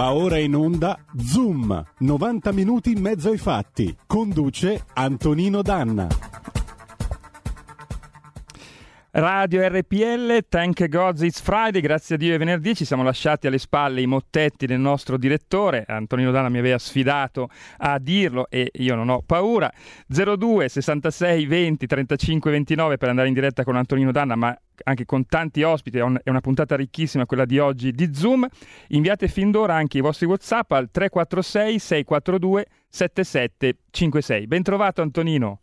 Va ora in onda Zoom, 90 minuti in mezzo ai fatti. Conduce Antonino Danna. Radio RPL, thank God it's Friday, grazie a Dio è venerdì, ci siamo lasciati alle spalle i mottetti del nostro direttore, Antonino Dana mi aveva sfidato a dirlo e io non ho paura, 02 66 20 35 29 per andare in diretta con Antonino Danna, ma anche con tanti ospiti, è, una puntata ricchissima quella di oggi di Zoom, inviate fin d'ora anche i vostri Whatsapp al 346 642 7756. Ben trovato Antonino.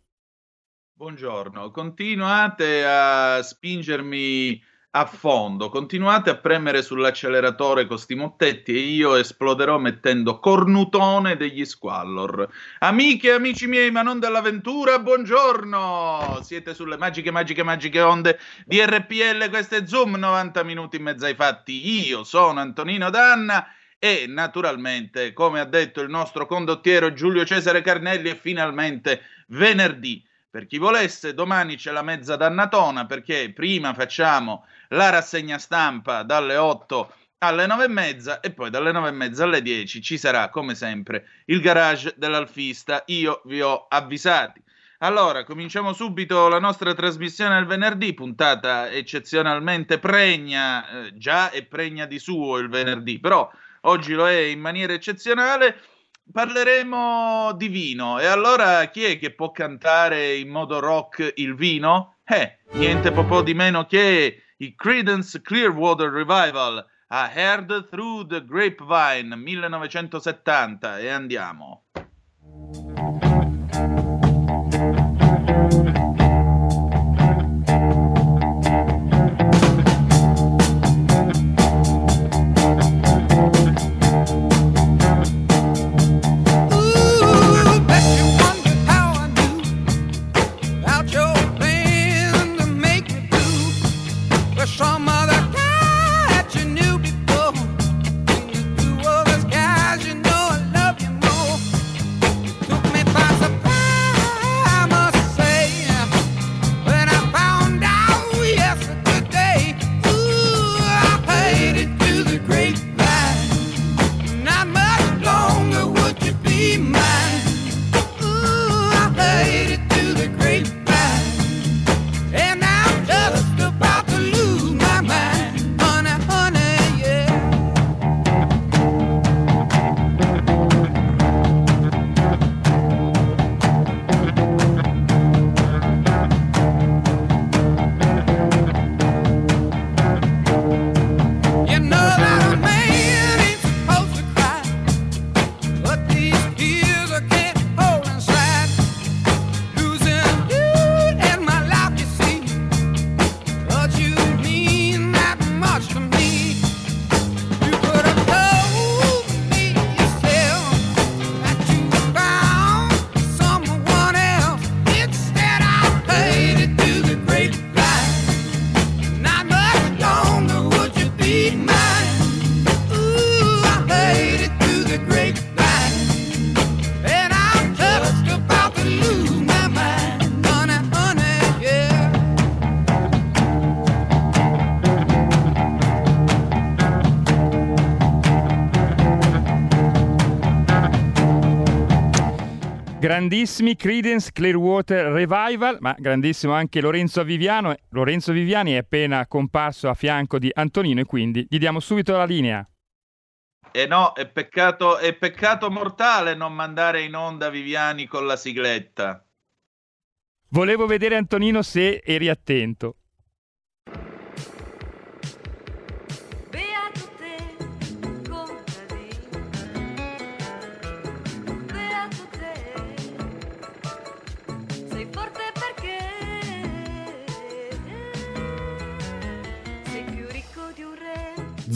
Buongiorno, continuate a spingermi a fondo, continuate a premere sull'acceleratore con sti mottetti e io esploderò mettendo cornutone degli squallor. Amiche e amici miei, ma non dell'avventura, buongiorno! Siete sulle magiche, magiche, magiche onde di RPL, questo è Zoom, 90 minuti in mezzo ai fatti. Io sono Antonino Danna e naturalmente, come ha detto il nostro condottiero Giulio Cesare Carnelli, è finalmente venerdì per chi volesse, domani c'è la mezza dannatona perché prima facciamo la rassegna stampa dalle 8 alle 9 e mezza e poi dalle 9 e mezza alle 10 ci sarà come sempre il garage dell'alfista. Io vi ho avvisati. Allora, cominciamo subito la nostra trasmissione del venerdì, puntata eccezionalmente pregna, eh, già è pregna di suo il venerdì, però oggi lo è in maniera eccezionale parleremo di vino. E allora chi è che può cantare in modo rock il vino? Eh, niente po' di meno che i Credence Clearwater Revival. A Heard Through the Grapevine 1970 e andiamo. Grandissimi Credence Clearwater Revival, ma grandissimo anche Lorenzo Viviano. Lorenzo Viviani è appena comparso a fianco di Antonino e quindi gli diamo subito la linea. E eh no, è peccato, è peccato mortale non mandare in onda Viviani con la sigletta. Volevo vedere Antonino se eri attento.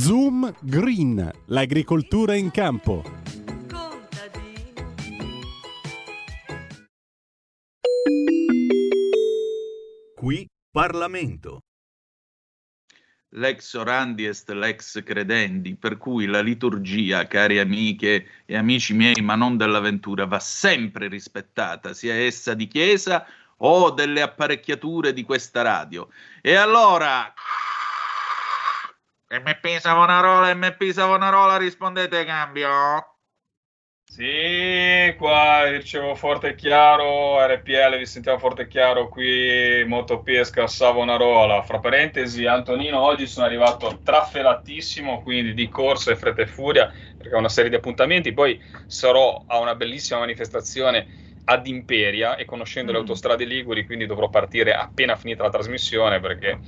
Zoom Green, l'agricoltura in campo. Qui Parlamento. L'ex orandi est l'ex credendi, per cui la liturgia, cari amiche e amici miei, ma non dell'avventura, va sempre rispettata, sia essa di chiesa o delle apparecchiature di questa radio. E allora MP Savonarola, MP Savonarola, rispondete cambio. Sì, qua ricevo forte e chiaro, RPL vi sentiamo forte e chiaro qui, Motopesca Savonarola. Fra parentesi, Antonino, oggi sono arrivato traffelatissimo, quindi di corsa e fretta e furia, perché ho una serie di appuntamenti, poi sarò a una bellissima manifestazione ad Imperia e conoscendo mm. le autostrade Liguri, quindi dovrò partire appena finita la trasmissione perché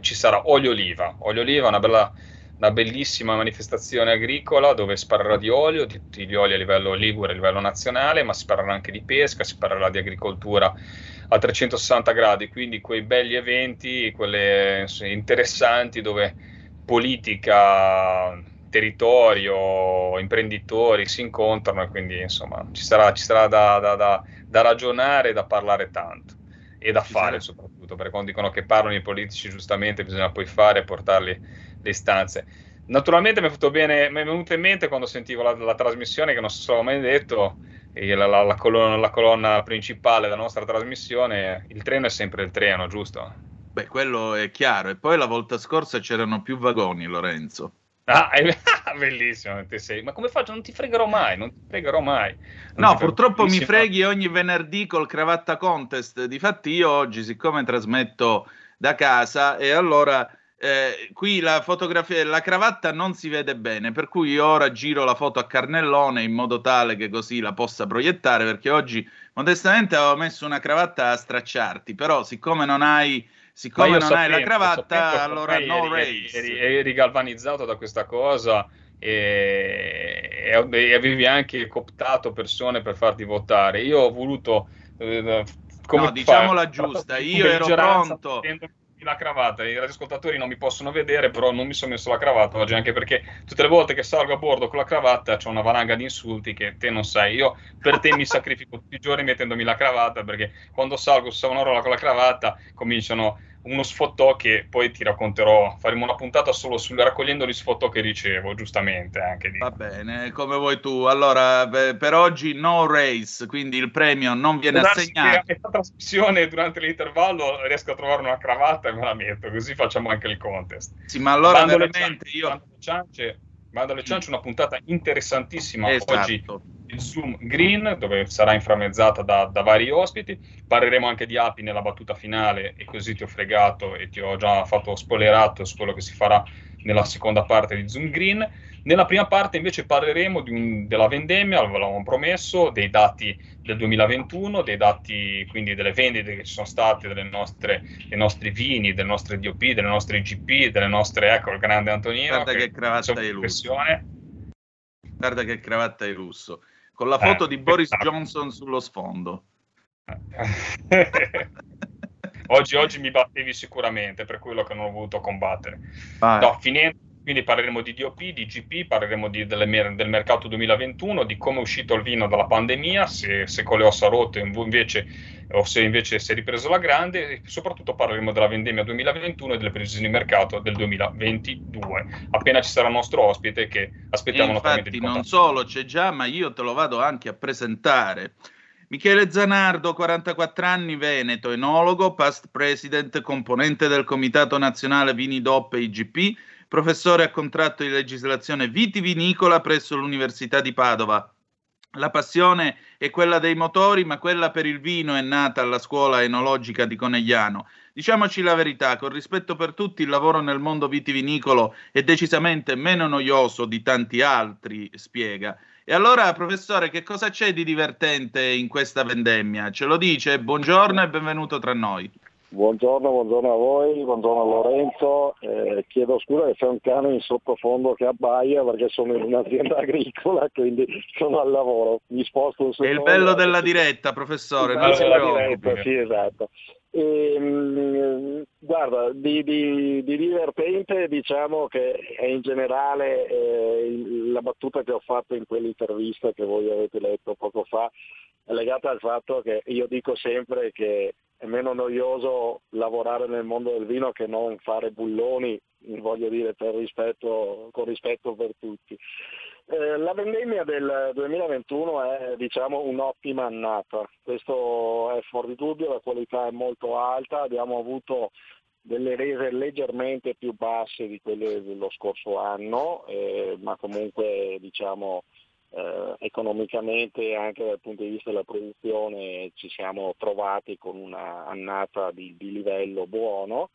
ci sarà olio oliva, olio oliva, una bella una bellissima manifestazione agricola dove si parlerà di olio, di tutti gli oli a livello ligure, a livello nazionale, ma si parlerà anche di pesca, si parlerà di agricoltura a 360 gradi, quindi quei belli eventi, quelle interessanti dove politica, territorio, imprenditori si incontrano e quindi insomma ci sarà, ci sarà da, da, da, da ragionare, da parlare tanto e da fare soprattutto, perché quando dicono che parlano i politici giustamente bisogna poi fare e portarli le istanze. Naturalmente mi è, bene, mi è venuto in mente quando sentivo la, la trasmissione, che non so se l'avevo mai detto, la, la, la, colonna, la colonna principale della nostra trasmissione, il treno è sempre il treno, giusto? Beh, quello è chiaro. E poi la volta scorsa c'erano più vagoni, Lorenzo. Ah, è bellissimo, te sei. Ma come faccio? Non ti fregherò mai, non ti fregherò mai. Non no, purtroppo mi freghi ogni venerdì col cravatta contest. Difatti io oggi, siccome trasmetto da casa, e allora eh, qui la fotografia, la cravatta non si vede bene, per cui io ora giro la foto a carnellone in modo tale che così la possa proiettare, perché oggi modestamente avevo messo una cravatta a stracciarti, però siccome non hai, siccome non sapevo, hai la cravatta, allora no eri, race. Eri, eri galvanizzato da questa cosa e, e, avevi anche cooptato persone per farti votare. Io ho voluto... Eh, come no, diciamola giusta, io ero pronto la cravatta. I radioascoltatori non mi possono vedere, però non mi sono messo la cravatta oggi, anche perché tutte le volte che salgo a bordo con la cravatta c'è una valanga di insulti che te non sai. Io per te mi sacrifico tutti i giorni mettendomi la cravatta, perché quando salgo su un'ora con la cravatta cominciano uno sfottò che poi ti racconterò, faremo una puntata solo sul raccogliendo gli sfottò che ricevo, giustamente anche di... Va bene, come vuoi tu. Allora, per oggi no race, quindi il premio non viene assegnato. A questa trasmissione durante l'intervallo riesco a trovare una cravatta e me la metto, così facciamo anche il contest. Sì, ma allora Bando veramente io... Le ciance, Bando le ciance, una puntata interessantissima esatto. oggi il Zoom Green, dove sarà inframmezzata da, da, vari ospiti. Parleremo anche di api nella battuta finale e così ti ho fregato e ti ho già fatto spoilerato su quello che si farà nella seconda parte di Zoom Green. Nella prima parte invece parleremo un, della vendemmia, l'avevamo promesso, dei dati del 2021, dei dati quindi delle vendite che ci sono state delle nostre, dei nostri vini, delle nostre DOP, delle nostre GP, delle nostre, ecco il grande Antonino. Guarda che, che cravatta di lusso. Guarda che cravatta di lusso con la foto eh, di Boris esatto. Johnson sullo sfondo. oggi, oggi, mi battevi sicuramente per quello che non ho voluto combattere. No, finendo, quindi parleremo di DOP, di GP, parleremo di, delle, del mercato 2021, di come è uscito il vino dalla pandemia, se, se con le ossa rotte invece o se invece si è ripreso la grande e soprattutto parleremo della vendemmia 2021 e delle previsioni di mercato del 2022 appena ci sarà il nostro ospite che aspettiamo naturalmente di non solo c'è già ma io te lo vado anche a presentare. Michele Zanardo, 44 anni, Veneto, enologo, past president, componente del Comitato Nazionale Vini DOP e IGP, professore a contratto di legislazione vitivinicola presso l'Università di Padova, la passione è quella dei motori, ma quella per il vino è nata alla scuola enologica di Conegliano. Diciamoci la verità, con rispetto per tutti, il lavoro nel mondo vitivinicolo è decisamente meno noioso di tanti altri, spiega. E allora, professore, che cosa c'è di divertente in questa vendemmia? Ce lo dice? Buongiorno e benvenuto tra noi. Buongiorno, buongiorno a voi, buongiorno a Lorenzo. Eh, chiedo scusa che c'è un cane in sottofondo che abbaia perché sono in un'azienda agricola, quindi sono al lavoro. Mi sposto un secondo. È il bello della diretta, professore. Non si diretta, sì, esatto. E, mh, guarda, di, di, di, divertente diciamo che in generale eh, la battuta che ho fatto in quell'intervista che voi avete letto poco fa è legata al fatto che io dico sempre che è meno noioso lavorare nel mondo del vino che non fare bulloni, voglio dire, rispetto, con rispetto per tutti. Eh, la vendemmia del 2021 è diciamo, un'ottima annata, questo è fuori dubbio, la qualità è molto alta, abbiamo avuto delle rese leggermente più basse di quelle dello scorso anno, eh, ma comunque diciamo eh, economicamente anche dal punto di vista della produzione ci siamo trovati con una annata di, di livello buono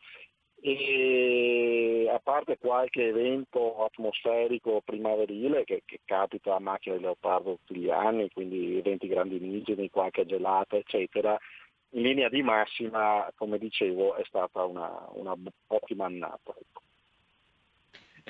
e a parte qualche evento atmosferico primaverile che, che capita a macchia di leopardo tutti gli anni, quindi eventi grandinigeni, qualche gelata eccetera, in linea di massima, come dicevo, è stata una, una ottima annata.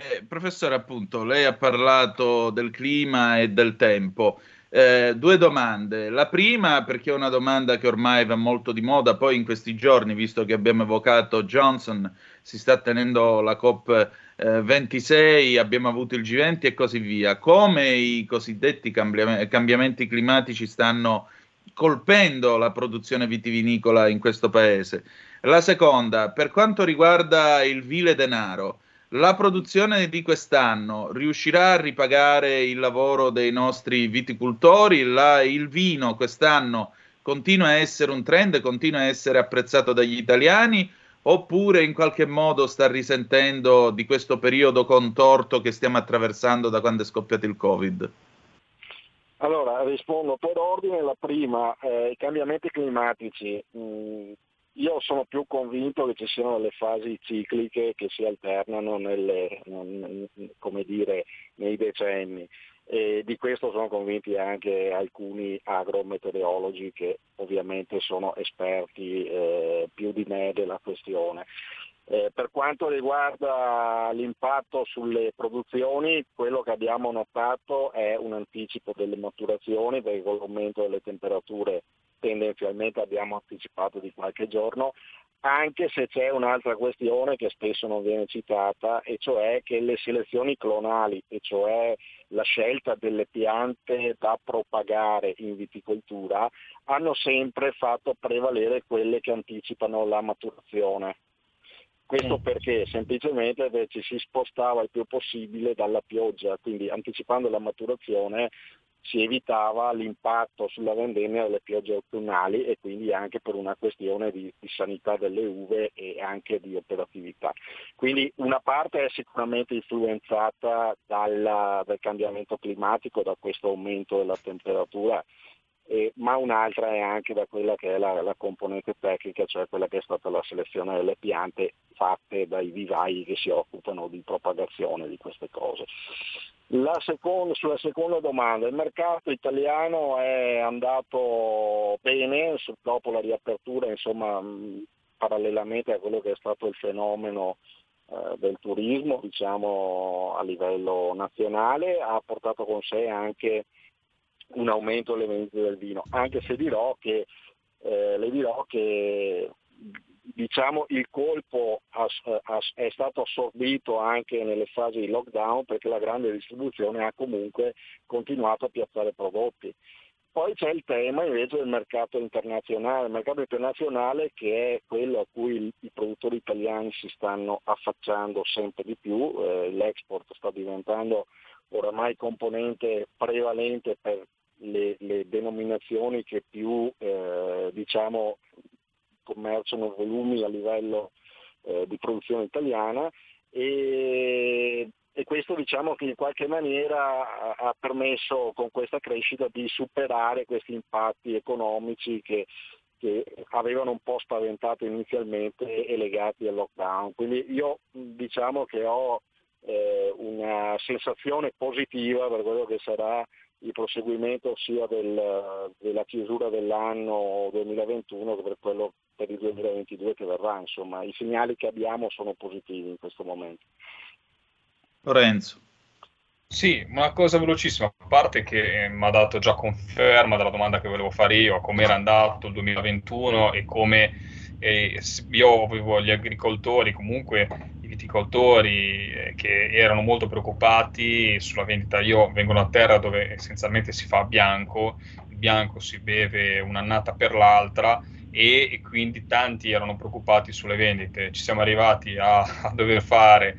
Eh, professore, appunto, lei ha parlato del clima e del tempo. Eh, due domande. La prima, perché è una domanda che ormai va molto di moda, poi in questi giorni, visto che abbiamo evocato Johnson, si sta tenendo la COP eh, 26, abbiamo avuto il G20 e così via. Come i cosiddetti cambiam- cambiamenti climatici stanno colpendo la produzione vitivinicola in questo paese? La seconda, per quanto riguarda il vile denaro, la produzione di quest'anno riuscirà a ripagare il lavoro dei nostri viticoltori? La, il vino quest'anno continua a essere un trend, continua a essere apprezzato dagli italiani? Oppure in qualche modo sta risentendo di questo periodo contorto che stiamo attraversando da quando è scoppiato il Covid? Allora, rispondo per ordine. La prima, eh, i cambiamenti climatici. Mm, io sono più convinto che ci siano delle fasi cicliche che si alternano nelle, dire, nei decenni e di questo sono convinti anche alcuni agrometeorologi che ovviamente sono esperti eh, più di me della questione. Eh, per quanto riguarda l'impatto sulle produzioni, quello che abbiamo notato è un anticipo delle maturazioni perché con l'aumento delle temperature tendenzialmente abbiamo anticipato di qualche giorno, anche se c'è un'altra questione che spesso non viene citata, e cioè che le selezioni clonali, e cioè la scelta delle piante da propagare in viticoltura, hanno sempre fatto prevalere quelle che anticipano la maturazione. Questo perché semplicemente ci si spostava il più possibile dalla pioggia, quindi anticipando la maturazione si evitava l'impatto sulla vendemmia delle piogge autunnali e quindi anche per una questione di, di, sanità delle uve e anche di operatività. Quindi una parte è sicuramente influenzata dalla, dal cambiamento climatico, da questo aumento della temperatura, eh, ma un'altra è anche da quella che è la, la, componente tecnica, cioè quella che è stata la selezione delle piante fatte dai vivai che si occupano di propagazione di queste cose. Seconda, sulla seconda domanda, il mercato italiano è andato bene dopo la riapertura, insomma, parallelamente a quello che è stato il fenomeno eh, del turismo, diciamo, a livello nazionale, ha portato con sé anche un aumento delle vendite del vino, anche se dirò che, eh, le dirò che diciamo, il colpo è stato assorbito anche nelle fasi di lockdown perché la grande distribuzione ha comunque continuato a piazzare prodotti. Poi c'è il tema invece del mercato internazionale, il mercato internazionale che è quello a cui i produttori italiani si stanno affacciando sempre di più, eh, l'export sta diventando oramai componente prevalente per le, le denominazioni che più eh, diciamo, commerciano volumi a livello eh, di produzione italiana e, e, questo diciamo che in qualche maniera ha, permesso con questa crescita di superare questi impatti economici che, che avevano un po' spaventato inizialmente e legati al lockdown. Quindi io diciamo che ho eh, una sensazione positiva per quello che sarà il proseguimento sia del, della chiusura dell'anno 2021 che per quello per il 2022 che verrà. Insomma, i segnali che abbiamo sono positivi in questo momento. Lorenzo. Sì, una cosa velocissima, a parte che eh, mi ha dato già conferma della domanda che volevo fare io, come era andato il 2021 e come eh, io avevo gli agricoltori, comunque i viticoltori eh, che erano molto preoccupati sulla vendita. Io vengo da terra dove essenzialmente si fa bianco, il bianco si beve un'annata per l'altra e, e, quindi tanti erano preoccupati sulle vendite. Ci siamo arrivati a, a dover fare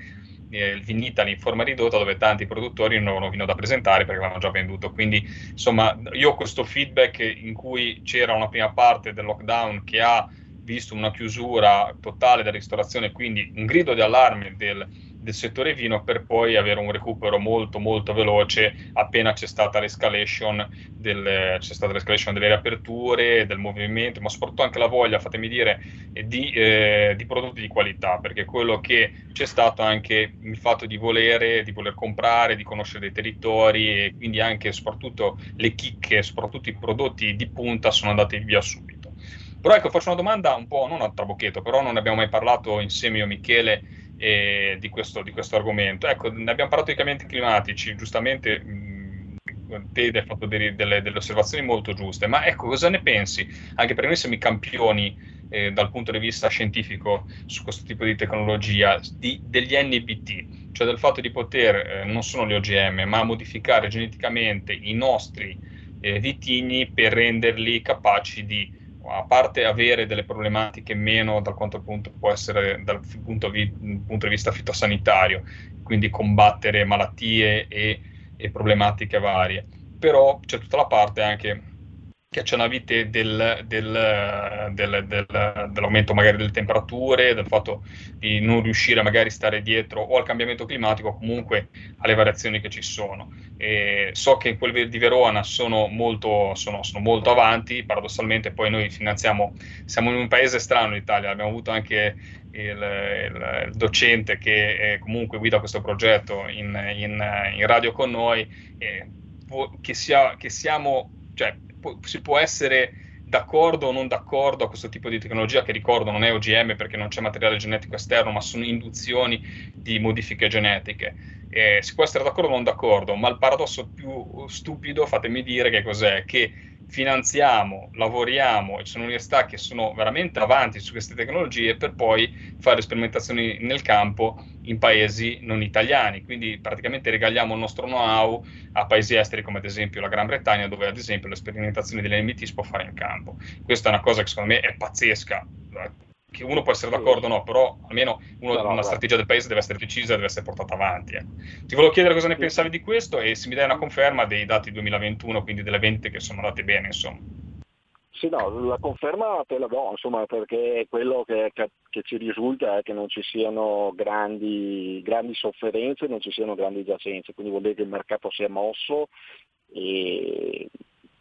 eh, il Vinitali in forma ridotta dove tanti produttori non avevano vino da presentare perché l'hanno già venduto. Quindi insomma io ho questo feedback in cui c'era una prima parte del lockdown che ha visto una chiusura totale della ristorazione, quindi un grido di allarme del, del settore vino per poi avere un recupero molto molto veloce appena c'è stata l'escalation, del, c'è stata l'escalation delle riaperture, del movimento, ma soprattutto anche la voglia, fatemi dire, di, eh, di, prodotti di qualità, perché quello che c'è stato anche il fatto di volere, di voler comprare, di conoscere dei territori e quindi anche soprattutto le chicche, soprattutto i prodotti di punta sono andati via subito. Però ecco, faccio una domanda un po' non a trabocchetto, però non ne abbiamo mai parlato insieme io e Michele eh, di, questo, di, questo, argomento. Ecco, ne abbiamo parlato di cambiamenti climatici, giustamente mh, te hai fatto delle, delle, delle, osservazioni molto giuste, ma ecco, cosa ne pensi? Anche perché noi siamo i campioni eh, dal punto di vista scientifico su questo tipo di tecnologia, di, degli NBT, cioè del fatto di poter, eh, non sono gli OGM, ma modificare geneticamente i nostri eh, vitigni per renderli capaci di a parte avere delle problematiche meno dal quanto appunto può essere dal punto, vi, punto di vista fitosanitario, quindi combattere malattie e, e problematiche varie, però c'è tutta la parte anche che vite del, del, del, dell'aumento magari delle temperature, del fatto di non riuscire magari a stare dietro o al cambiamento climatico o comunque alle variazioni che ci sono. E so che in quel di Verona sono molto, sono, sono molto avanti, paradossalmente poi noi finanziamo, siamo in un paese strano in Italia, abbiamo avuto anche il, il, il, docente che eh, comunque guida questo progetto in, in, in radio con noi, eh, che, sia, che siamo, cioè, si può essere d'accordo o non d'accordo a questo tipo di tecnologia che ricordo non è OGM perché non c'è materiale genetico esterno ma sono induzioni di modifiche genetiche eh, si può essere d'accordo o non d'accordo ma il paradosso più stupido fatemi dire che cos'è che finanziamo, lavoriamo ci sono università che sono veramente avanti su queste tecnologie per poi fare sperimentazioni nel campo in paesi non italiani. Quindi praticamente regaliamo il nostro know-how a paesi esteri come ad esempio la Gran Bretagna dove ad esempio le sperimentazioni dell'NBT si può fare in campo. Questa è una cosa che secondo me è pazzesca che uno può essere d'accordo o no, però almeno uno, no, no, una strategia del paese deve essere decisa e deve essere portata avanti. Eh. Ti volevo chiedere cosa ne sì. pensavi di questo e se mi dai una conferma dei dati 2021, quindi delle vendite che sono andate bene, insomma. Sì, no, la conferma te la do, insomma, perché quello che, che, che, ci risulta è che non ci siano grandi, grandi sofferenze, non ci siano grandi giacenze, quindi vuol dire che il mercato si è mosso e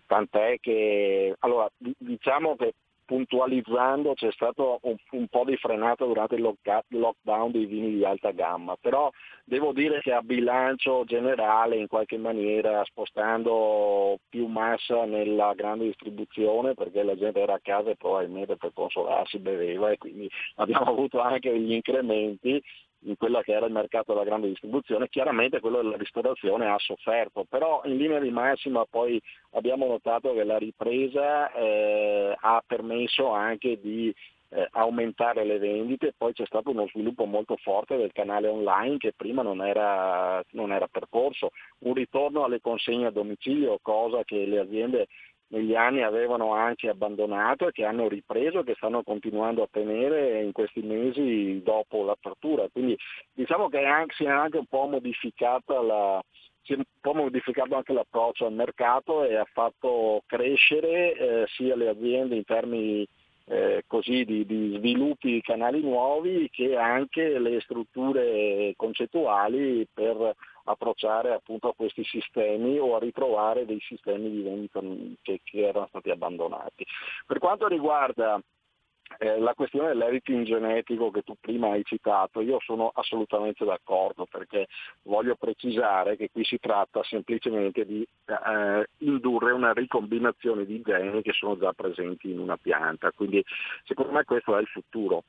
tant'è che allora diciamo che puntualizzando c'è stato un, un, po' di frenata durante il lockdown dei vini di alta gamma, però devo dire che a bilancio generale in qualche maniera spostando più massa nella grande distribuzione perché la gente era a casa e probabilmente per consolarsi beveva e quindi abbiamo avuto anche degli incrementi in quello che era il mercato della grande distribuzione, chiaramente quello della ristorazione ha sofferto, però in linea di massima poi abbiamo notato che la ripresa eh, ha permesso anche di eh, aumentare le vendite, poi c'è stato uno sviluppo molto forte del canale online che prima non era, non era percorso, un ritorno alle consegne a domicilio, cosa che le aziende negli anni avevano anche abbandonato e che hanno ripreso, che stanno continuando a tenere in questi mesi dopo l'apertura. Quindi diciamo che si è anche un po' modificata la, si è un po' modificato anche l'approccio al mercato e ha fatto crescere eh, sia le aziende in termini eh, così di, di, sviluppi di canali nuovi che anche le strutture concettuali per approcciare appunto a questi sistemi o a ritrovare dei sistemi di vendita che, che erano stati abbandonati. Per quanto riguarda eh, la questione dell'editing genetico che tu prima hai citato, io sono assolutamente d'accordo perché voglio precisare che qui si tratta semplicemente di eh, indurre una ricombinazione di geni che sono già presenti in una pianta, quindi secondo me questo è il futuro.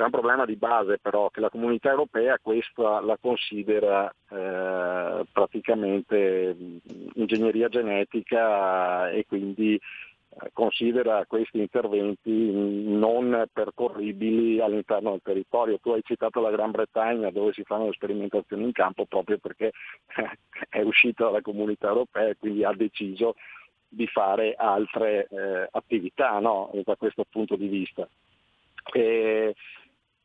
C'è un problema di base però che la comunità europea questa la considera eh, praticamente ingegneria genetica e quindi eh, considera questi interventi non percorribili all'interno del territorio. Tu hai citato la Gran Bretagna dove si fanno le sperimentazioni in campo proprio perché è uscita dalla comunità europea e quindi ha deciso di fare altre eh, attività no? da questo punto di vista. E,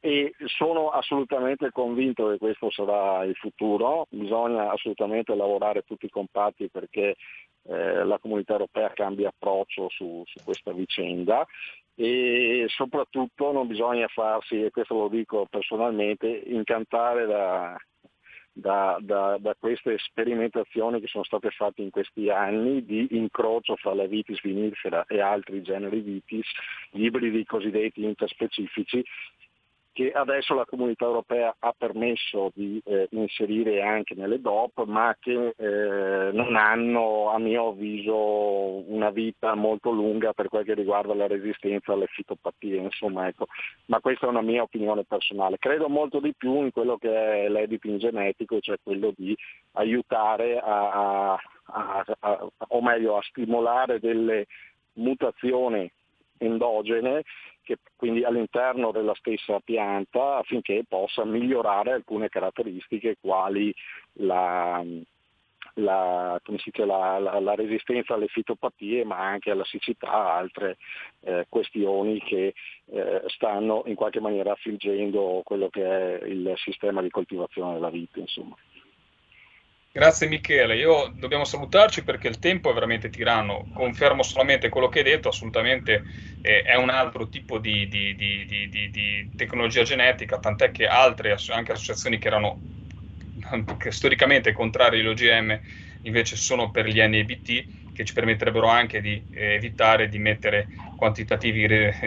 e sono assolutamente convinto che questo sarà il futuro, bisogna assolutamente lavorare tutti compatti perché eh, la comunità europea cambia approccio su, su questa vicenda. E soprattutto non bisogna farsi, e questo lo dico personalmente, incantare da, da, da, da, queste sperimentazioni che sono state fatte in questi anni di incrocio fra la vitis vinifera e altri generi vitis, ibridi cosiddetti interspecifici, che adesso la comunità europea ha permesso di eh, inserire anche nelle DOP, ma che eh, non hanno, a mio avviso, una vita molto lunga per quel che riguarda la resistenza alle fitopatie. Insomma, ecco. Ma questa è una mia opinione personale. Credo molto di più in quello che è l'editing genetico, cioè quello di aiutare a, a, a, o meglio a stimolare delle mutazioni endogene che quindi all'interno della stessa pianta affinché possa migliorare alcune caratteristiche quali la, la, dice, la, la, resistenza alle fitopatie ma anche alla siccità, altre eh, questioni che eh, stanno in qualche maniera affliggendo quello che è il sistema di coltivazione della vite. Insomma. Grazie Michele, io dobbiamo salutarci perché il tempo è veramente tiranno, confermo solamente quello che hai detto, assolutamente eh, è un altro tipo di, di, di, di, tecnologia genetica, tant'è che altre, anche associazioni che erano che storicamente contrarie all'OGM invece sono per gli NEBT che ci permetterebbero anche di eh, evitare di mettere quantitativi re,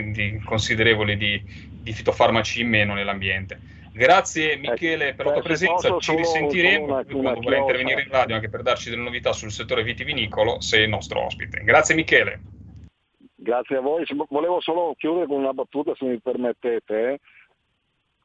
considerevoli di, fitofarmaci in meno nell'ambiente. Grazie ecco, Michele per la tua presenza, ci risentiremo una, quando vorrai intervenire in radio anche per darci delle novità sul settore vitivinicolo, sei il nostro ospite. Grazie Michele. Grazie a voi, volevo solo chiudere con una battuta se mi permettete. Eh.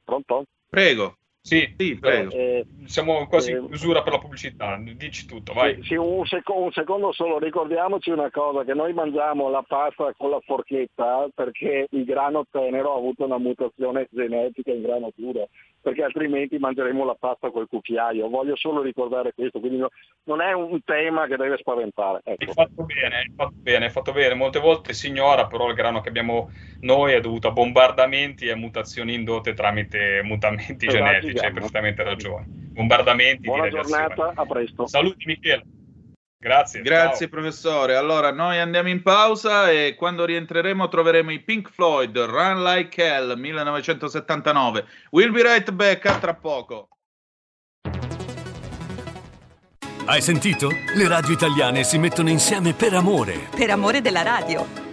Pronto? Prego. Sì, sì prego. Eh, Siamo quasi in eh, chiusura per la pubblicità, dici tutto, vai. Sì, sì un, secondo, un, secondo, solo, ricordiamoci una cosa, che noi mangiamo la pasta con la forchetta perché il grano tenero ha avuto una mutazione genetica in grano duro perché altrimenti mangeremo la pasta col cucchiaio. Voglio solo ricordare questo, quindi no, non è un tema che deve spaventare. Ecco. Hai fatto bene, hai fatto bene, hai fatto bene. Molte volte si ignora, però il grano che abbiamo noi è dovuto a bombardamenti e mutazioni indotte tramite mutamenti esatto, genetici, hai perfettamente ragione. Bombardamenti. Buona giornata, a presto. Saluti Michele. Grazie. Grazie ciao. professore. Allora noi andiamo in pausa e quando rientreremo troveremo i Pink Floyd Run Like Hell 1979. We'll be right back a tra poco. Hai sentito? Le radio italiane si mettono insieme per amore. Per amore della radio.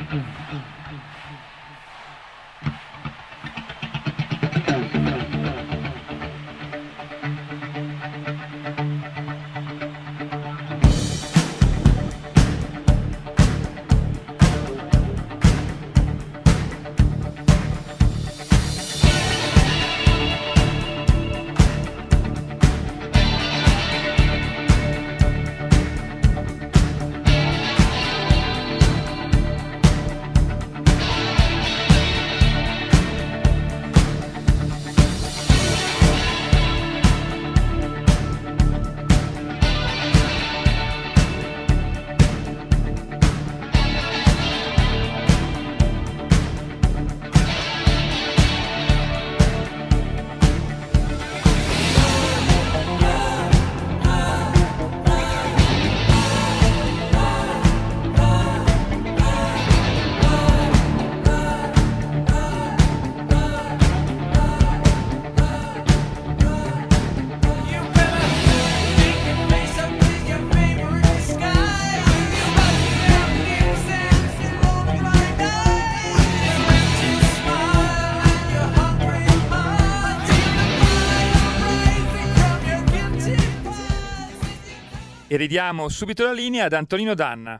Ridiamo subito la linea ad Antonino Danna.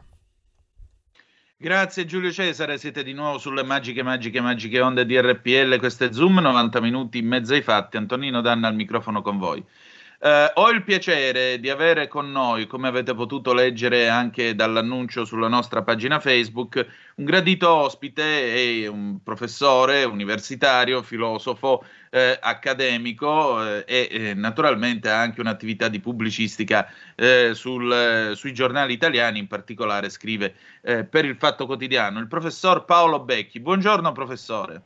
Grazie Giulio Cesare, siete di nuovo sulle magiche, magiche, magiche onde di RPL, questo è Zoom, 90 minuti in mezzo ai fatti, Antonino Danna al microfono con voi. Eh, ho il piacere di avere con noi, come avete potuto leggere anche dall'annuncio sulla nostra pagina Facebook, un gradito ospite e un professore universitario, filosofo, eh, accademico eh, e eh, naturalmente anche un'attività di pubblicistica eh, sul, sui giornali italiani, in particolare scrive eh, per il Fatto Quotidiano. Il professor Paolo Becchi. Buongiorno professore.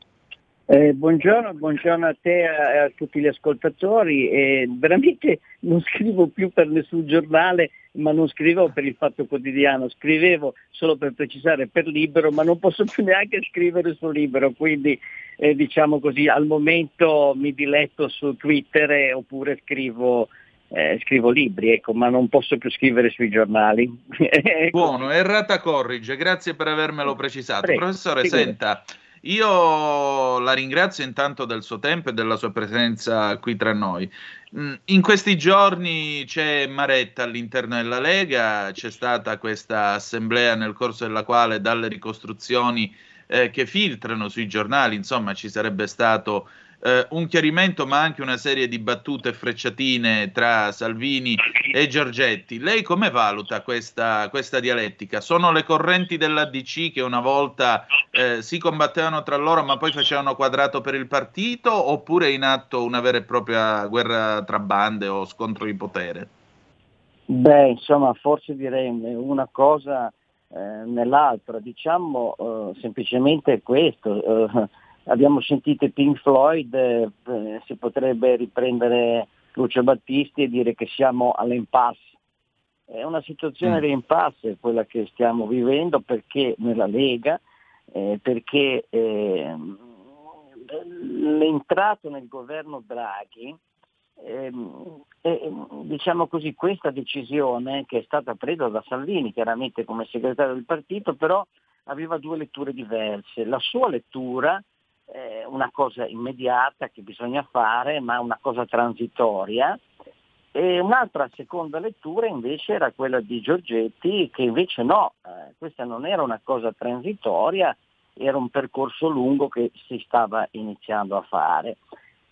Eh, buongiorno, buongiorno, a te e a, a, tutti gli ascoltatori. Eh, veramente non scrivo più per nessun giornale, ma non scrivo per il Fatto Quotidiano, scrivevo solo per precisare per Libero, ma non posso più neanche scrivere su Libero, quindi eh, diciamo così, al momento mi diletto su Twitter oppure scrivo, eh, scrivo libri, ecco, ma non posso più scrivere sui giornali. Ecco. Buono, errata corrige, grazie per avermelo precisato. Prego, Professore, sicuro. senta. Io la ringrazio intanto del suo tempo e della sua presenza qui tra noi. Mm, in questi giorni c'è Maretta all'interno della Lega, c'è stata questa assemblea nel corso della quale dalle ricostruzioni eh, che filtrano sui giornali, insomma, ci sarebbe stato eh, un chiarimento ma anche una serie di battute e frecciatine tra Salvini e Giorgetti. Lei come valuta questa, questa dialettica? Sono le correnti dell'ADC che una volta eh, si combattevano tra loro ma poi facevano quadrato per il partito oppure è in atto una vera e propria guerra tra bande o scontro di potere? Beh, insomma, forse direi una cosa eh, nell'altra, diciamo eh, semplicemente questo eh, abbiamo sentito Pink Floyd, eh, si potrebbe riprendere Lucio Battisti e dire che siamo all'impasse. È una situazione mm. di impasse quella che stiamo vivendo perché nella Lega, eh, perché eh, l'entrato nel governo Draghi, ehm, diciamo così, questa decisione che è stata presa da Salvini, chiaramente come segretario del partito, però aveva due letture diverse. La sua lettura eh, una cosa immediata che bisogna fare, ma una cosa transitoria. E un'altra seconda lettura invece era quella di Giorgetti, che invece no, eh, questa non era una cosa transitoria, era un percorso lungo che si stava iniziando a fare.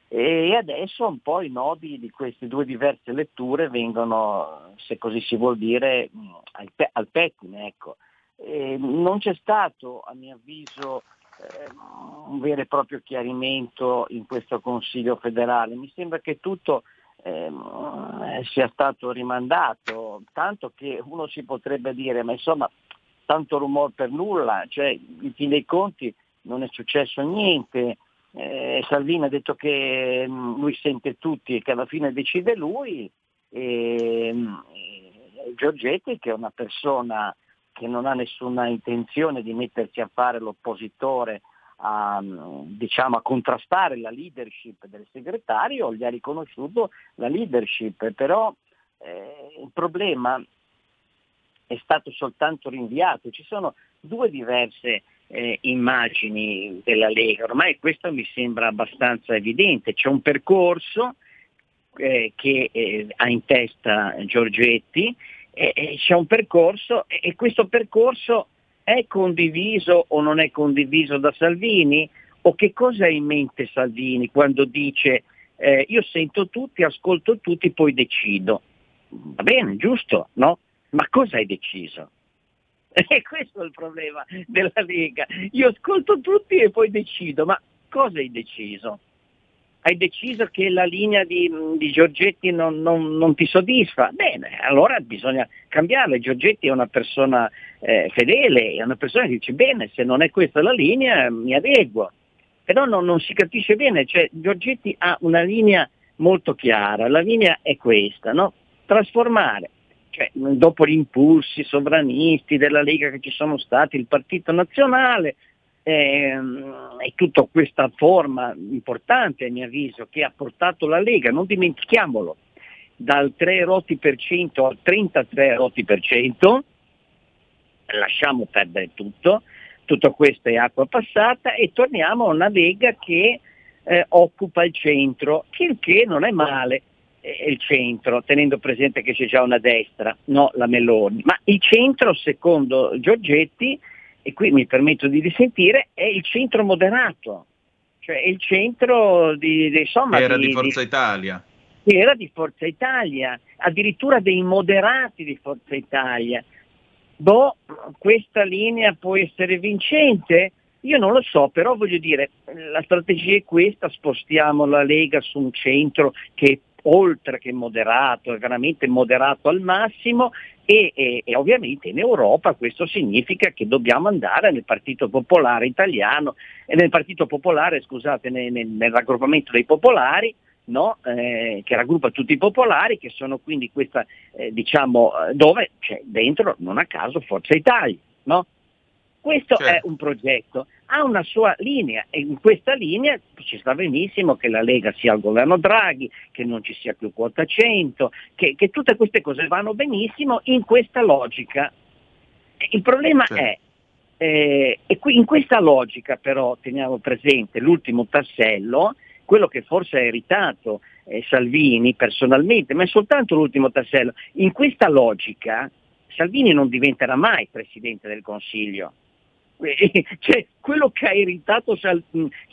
E adesso un po' i nodi di queste due diverse letture vengono, se così si vuol dire, al, pe- al pettine. Ecco. non c'è stato, a mio avviso, un vero e proprio chiarimento in questo Consiglio federale. Mi sembra che tutto ehm, sia stato rimandato, tanto che uno si potrebbe dire, ma insomma, tanto rumore per nulla, cioè in fin dei conti non è successo niente. Eh, Salvini ha detto che mh, lui sente tutti e che alla fine decide lui. E, mh, Giorgetti, che è una persona che non ha nessuna intenzione di mettersi a fare l'oppositore a, diciamo, a contrastare la leadership del segretario, gli ha riconosciuto la leadership, però eh, il problema è stato soltanto rinviato, ci sono due diverse eh, immagini della Lega, ormai questo mi sembra abbastanza evidente, c'è un percorso eh, che eh, ha in testa Giorgetti eh, c'è un percorso e questo percorso è condiviso o non è condiviso da Salvini? O che cosa ha in mente Salvini quando dice eh, io sento tutti, ascolto tutti, poi decido? Va bene, giusto, no? Ma cosa hai deciso? E questo è il problema della Lega. Io ascolto tutti e poi decido, ma cosa hai deciso? Hai deciso che la linea di, di Giorgetti non, non, non, ti soddisfa, bene, allora bisogna cambiarla. Giorgetti è una persona eh, fedele, è una persona che dice bene, se non è questa la linea mi adeguo. Però non, non si capisce bene, cioè Giorgetti ha una linea molto chiara, la linea è questa, no? trasformare cioè, dopo gli impulsi sovranisti della Lega che ci sono stati, il Partito Nazionale, eh, è tutta questa forma importante a mio avviso che ha portato la Lega, non dimentichiamolo, dal 3 rotti per cento al 33 rotti per cento, lasciamo perdere tutto, tutto questo è acqua passata e torniamo a una Lega che eh, occupa il centro, che, che non è male. è il centro, tenendo presente che c'è già una destra, no la Meloni. Ma il centro, secondo Giorgetti, e qui mi permetto di dissentire, è il centro moderato, cioè il centro di, di insomma... Era di, di Forza di, Italia. Era di Forza Italia, addirittura dei moderati di Forza Italia. Boh, questa linea può essere vincente? Io non lo so, però voglio dire, la strategia è questa, spostiamo la Lega su un centro che oltre che moderato, è veramente moderato al massimo e, e, e, ovviamente in Europa questo significa che dobbiamo andare nel Partito Popolare Italiano, eh, nel Partito Popolare, scusate, nel, nel, nel raggruppamento dei popolari, no? eh, che raggruppa tutti i popolari, che sono quindi questa, eh, diciamo, dove c'è dentro, non a caso, Forza Italia. No? Questo certo. è un progetto, ha una sua linea e in questa linea ci sta benissimo che la Lega sia al governo Draghi, che non ci sia più quota 100, che, che tutte queste cose vanno benissimo in questa logica. Il problema certo. è, eh, e qui in questa logica però teniamo presente l'ultimo tassello, quello che forse ha irritato eh, Salvini personalmente, ma è soltanto l'ultimo tassello. In questa logica Salvini non diventerà mai Presidente del Consiglio cioè, quello che ha irritato Sal-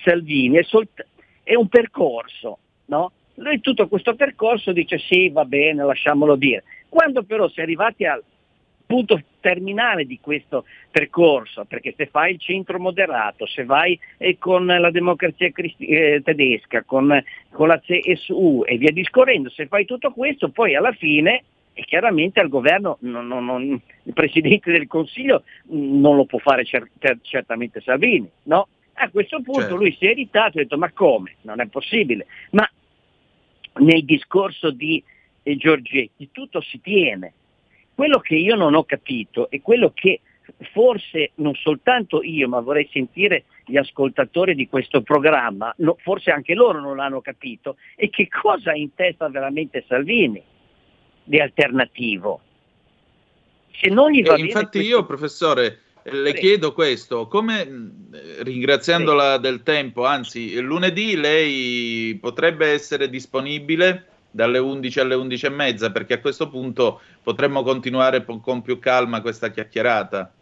Salvini è, solt- è, un percorso, no? Lui tutto questo percorso dice sì, va bene, lasciamolo dire. Quando però si è arrivati al punto terminale di questo percorso, perché se fai il centro moderato, se vai eh, con la democrazia cristi- eh, tedesca, con, con la CSU e via discorrendo, se fai tutto questo, poi alla fine e chiaramente al governo non, non, non, il Presidente del Consiglio non lo può fare cer- certamente Salvini, no? A questo punto certo. lui si è irritato e ha detto ma come? Non è possibile. Ma nel discorso di eh, Giorgetti tutto si tiene. Quello che io non ho capito e quello che forse non soltanto io, ma vorrei sentire gli ascoltatori di questo programma, no, forse anche loro non l'hanno capito, è che cosa ha in testa veramente Salvini di alternativo. Se non gli va bene infatti questo... io, professore, le chiedo questo, come ringraziandola del tempo, anzi lunedì lei potrebbe essere disponibile dalle 11 alle 11 e mezza perché a questo punto potremmo continuare con più calma questa chiacchierata.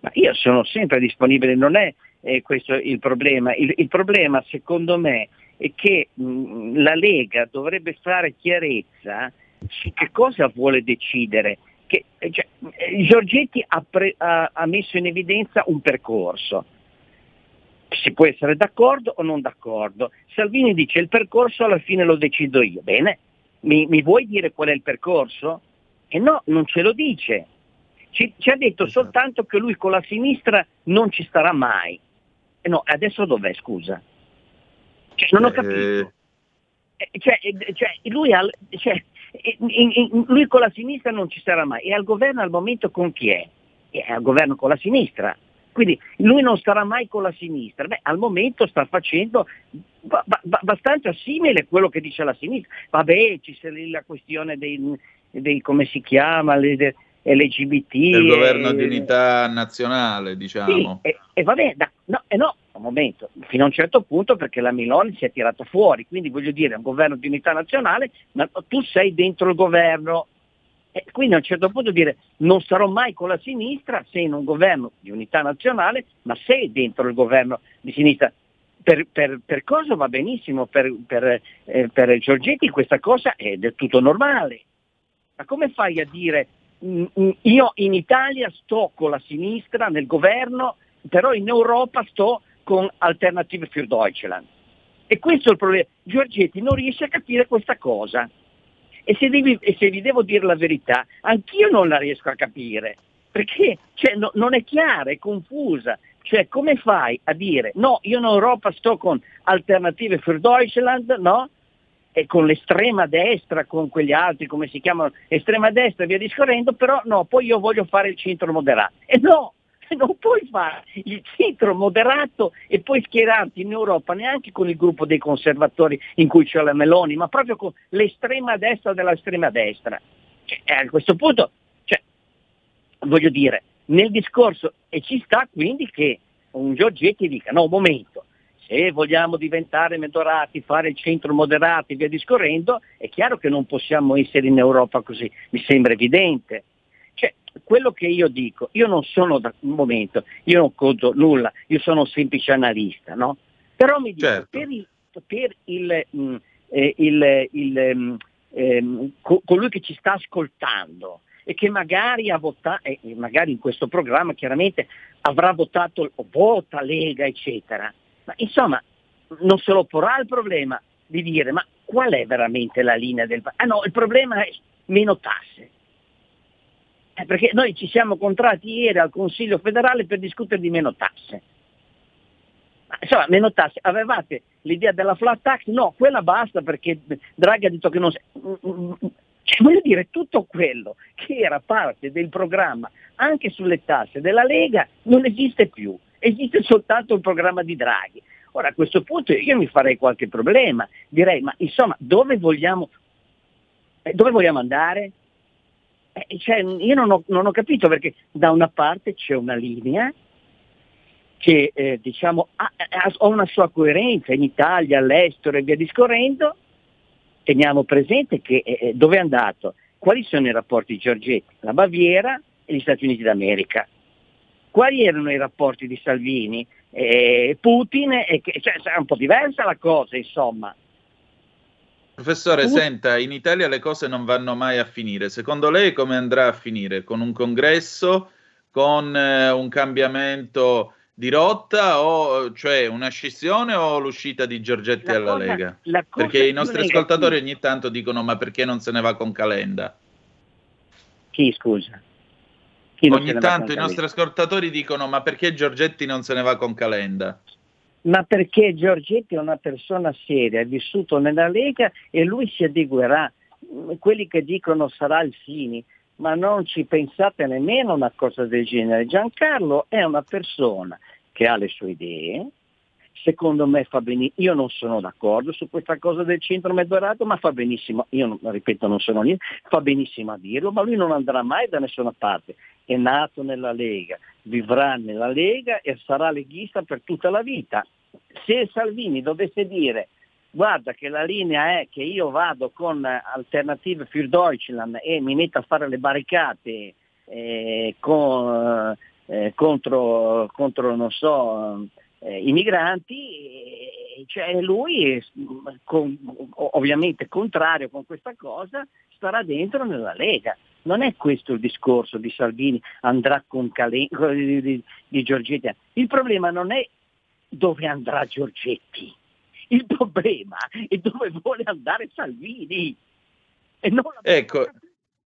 Ma io sono sempre disponibile, non è eh, questo il problema. Il, il, problema secondo me è che mh, la Lega dovrebbe fare chiarezza su che cosa vuole decidere. Che, cioè, eh, Giorgetti ha, pre, ha, ha messo in evidenza un percorso. Si può essere d'accordo o non d'accordo. Salvini dice il percorso alla fine lo decido io. Bene, mi, mi vuoi dire qual è il percorso? E no, non ce lo dice. Ci, ci, ha detto esatto. soltanto che lui con la sinistra non ci starà mai. E no, adesso dov'è, scusa? Cioè, non ho eh, capito. Eh, cioè, eh, cioè, lui, ha, cioè, in, in, lui con la sinistra non ci sarà mai. E al governo al momento con chi è? È al governo con la sinistra. Quindi lui non starà mai con la sinistra. Beh, al momento sta facendo ba- ba- abbastanza simile a quello che dice la sinistra. Vabbè, ci sarà la questione dei, dei come si chiama, le, LGBT. Il governo di unità nazionale, diciamo. Sì, e, e vabbè, da, no, e no, un momento, fino a un certo punto perché la Miloni si è tirata fuori, quindi voglio dire, è un governo di unità nazionale, ma tu sei dentro il governo. E quindi a un certo punto dire non sarò mai con la sinistra, sei in un governo di unità nazionale, ma sei dentro il governo di sinistra. Per, per, per cosa va benissimo, per, per, eh, per Giorgetti questa cosa è del tutto normale. Ma come fai a dire Mm, mm, io in Italia sto con la sinistra nel governo, però in Europa sto con Alternative für Deutschland. E questo è il problema. Giorgetti non riesce a capire questa cosa. E se, devi, e se vi devo dire la verità, anch'io non la riesco a capire, perché cioè, no, non è chiara, è confusa. Cioè, come fai a dire no, io in Europa sto con Alternative für Deutschland, no? e con l'estrema destra, con quegli altri, come si chiamano, estrema destra via discorrendo, però no, poi io voglio fare il centro moderato. E no, non puoi fare il centro moderato e poi schierarti in Europa neanche con il gruppo dei conservatori in cui c'è la Meloni, ma proprio con l'estrema destra dell'estrema destra. Cioè, a questo punto, cioè, voglio dire, nel discorso, e ci sta quindi che un Giorgetti dica, no, un momento, se vogliamo diventare moderaati, fare il centro moderato e via discorrendo, è chiaro che non possiamo essere in Europa così, mi sembra evidente. Cioè, quello che io dico, io non sono da un momento, io non conto nulla, io sono un semplice analista, no? Però mi dico, certo. per il, per il, mh, mm, eh, il, il mh, mm, ehm, co- colui che ci sta ascoltando e che magari ha votato, eh, magari in questo programma chiaramente avrà votato, vota Lega, eccetera, ma insomma, non se lo porrà il problema di dire ma qual è veramente la linea del... Ah no, il problema è meno tasse. Eh, perché noi ci siamo contratti ieri al Consiglio federale per discutere di meno tasse. Ma, insomma, meno tasse. Avevate l'idea della flat tax? No, quella basta perché Draghi ha detto che non... Cioè, voglio dire, tutto quello che era parte del programma anche sulle tasse della Lega non esiste più esiste soltanto il programma di Draghi. Ora a questo punto io mi farei qualche problema, direi ma insomma dove vogliamo, eh, dove vogliamo andare? Eh, cioè, io non ho, non ho, capito perché da una parte c'è una linea che eh, diciamo, ha, ha, una sua coerenza in Italia, all'estero e via discorrendo, teniamo presente che eh, eh, dove è andato, quali sono i rapporti di Giorgetti, la Baviera e gli Stati Uniti d'America. Quali erano i rapporti di Salvini? E Putin e che, cioè, è un po' diversa la cosa, insomma. Professore, Putin... senta, in Italia le cose non vanno mai a finire. Secondo lei come andrà a finire? Con un congresso, con eh, un cambiamento di rotta o cioè una scissione o l'uscita di Giorgetti la alla cosa, Lega? Perché i nostri ascoltatori ogni tanto dicono ma perché non se ne va con Calenda? Chi scusa? Ogni tanto i nostri ascoltatori dicono ma perché Giorgetti non se ne va con Calenda? Ma perché Giorgetti è una persona seria, è vissuto nella Lega e lui si adeguerà. Quelli che dicono sarà il Fini, ma non ci pensate nemmeno a una cosa del genere. Giancarlo è una persona che ha le sue idee, secondo me fa benissimo, io non sono d'accordo su questa cosa del centro mezzorato, ma fa benissimo, io ripeto non sono lì, fa benissimo a dirlo, ma lui non andrà mai da nessuna parte, è nato nella Lega, vivrà nella Lega e sarà leghista per tutta la vita. Se Salvini dovesse dire guarda che la linea è che io vado con Alternative für Deutschland e mi metto a fare le barricate eh, con, eh, contro, contro, non so, eh, i migranti, cioè lui con, ovviamente contrario con questa cosa starà dentro nella Lega. Non è questo il discorso di Salvini, andrà con Calen- di, di, di Giorgetti. Il problema non è dove andrà Giorgetti, il problema è dove vuole andare Salvini. ecco,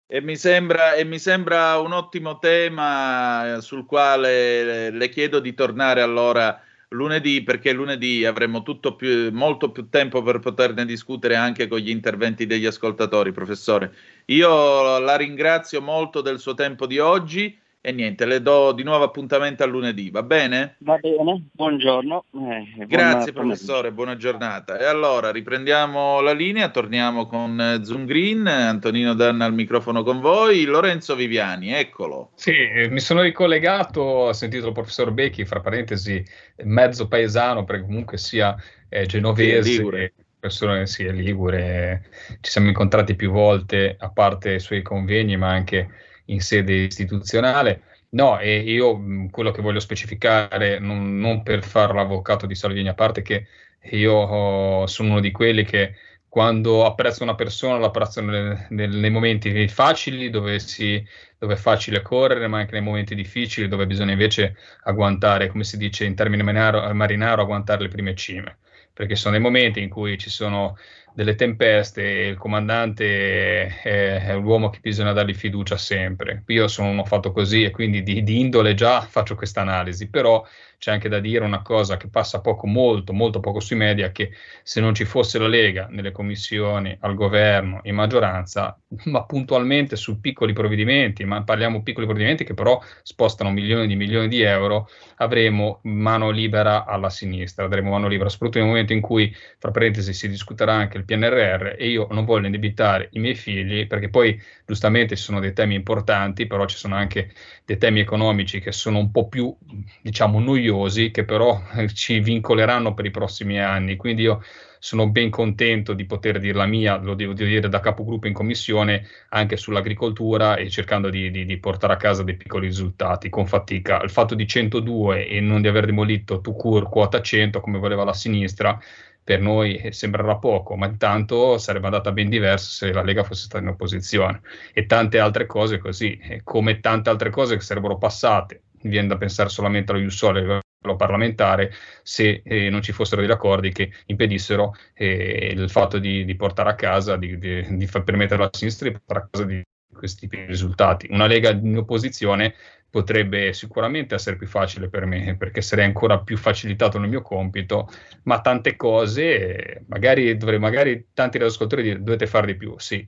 e mi, sembra, e mi sembra un ottimo tema sul quale le chiedo di tornare allora lunedì perché lunedì avremo più, molto più tempo per poterne discutere anche con gli interventi degli ascoltatori, professore. Io la ringrazio molto del suo tempo di oggi e niente, le do di nuovo appuntamento a lunedì, va bene? Va bene, buongiorno. Eh, Grazie buona professore, buona giornata. E allora riprendiamo la linea, torniamo con eh, Zoom Green, Antonino Danna al microfono con voi, Lorenzo Viviani, eccolo. Sì, eh, mi sono ricollegato, ho sentito il professor Becchi, fra parentesi, mezzo paesano, perché comunque sia eh, genovese. Ligure persone sì, è Ligure, ci siamo incontrati più volte, a parte i suoi convegni, ma anche in sede istituzionale. No, e io quello che voglio specificare, non, non per fare l'avvocato di Salvini, a parte che io oh, sono uno di quelli che quando apprezzo una persona l'apprezzo nel, nel, nei momenti facili dove, si, dove, è facile correre, ma anche nei momenti difficili dove bisogna invece agguantare, come si dice in termini marinaro, marinaro agguantare le prime cime, perché sono dei momenti in cui ci sono delle tempeste il comandante è, è l'uomo che bisogna dargli fiducia sempre. Io sono fatto così e quindi di, di indole già faccio questa analisi, però c'è anche da dire una cosa che passa poco, molto, molto poco sui media, che se non ci fosse la Lega nelle commissioni, al governo, in maggioranza, ma puntualmente su piccoli provvedimenti, ma parliamo piccoli provvedimenti che però spostano milioni di milioni di euro, avremo mano libera alla sinistra, avremo mano libera, soprattutto nel momento in cui, fra parentesi, si discuterà anche il PNRR e io non voglio indebitare i miei figli perché poi giustamente ci sono dei temi importanti, però ci sono anche dei temi economici che sono un po' più, diciamo, noiosi, che però ci vincoleranno per i prossimi anni. Quindi io sono ben contento di poter dire la mia, lo devo dire da capogruppo in commissione, anche sull'agricoltura e cercando di, di, di, portare a casa dei piccoli risultati con fatica. Il fatto di 102 e non di aver demolito Tucur quota 100 come voleva la sinistra, per noi sembrerà poco, ma intanto sarebbe andata ben diverso se la Lega fosse stata in opposizione e tante altre cose così, come tante altre cose che sarebbero passate. Viene da pensare solamente allo Jussole parlamentare se eh, non ci fossero degli accordi che impedissero eh, il fatto di, di, portare a casa, di, di, di permettere alla sinistra di portare a casa di questi risultati. Una Lega in opposizione potrebbe sicuramente essere più facile per me perché sarei ancora più facilitato nel mio compito, ma tante cose, magari, dovrei, magari tanti ascoltatori dovete fare di più, sì.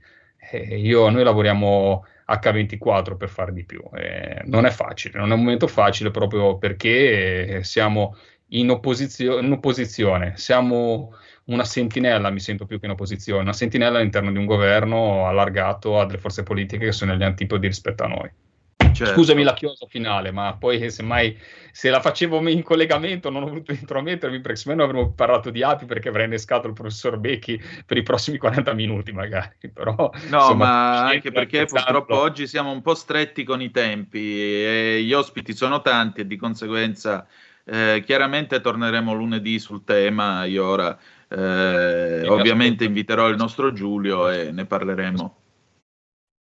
Eh, io, noi lavoriamo H24 per fare di più. Eh, non è facile, non è un momento facile proprio perché siamo in, opposizio- in opposizione, siamo una sentinella, mi sento più che in opposizione, una sentinella all'interno di un governo allargato a delle forze politiche che sono negli antipodi rispetto a noi. Certo. Scusami la chiosa finale, ma poi semmai se la facevo in collegamento non ho voluto intromettermi perché se no avremmo parlato di api perché avrei innescato il professor Becchi per i prossimi 40 minuti magari. Però, no, insomma, ma anche perché purtroppo oggi siamo un po' stretti con i tempi e gli ospiti sono tanti e di conseguenza eh, chiaramente torneremo lunedì sul tema. Io ora eh, ovviamente inviterò il nostro Giulio e ne parleremo.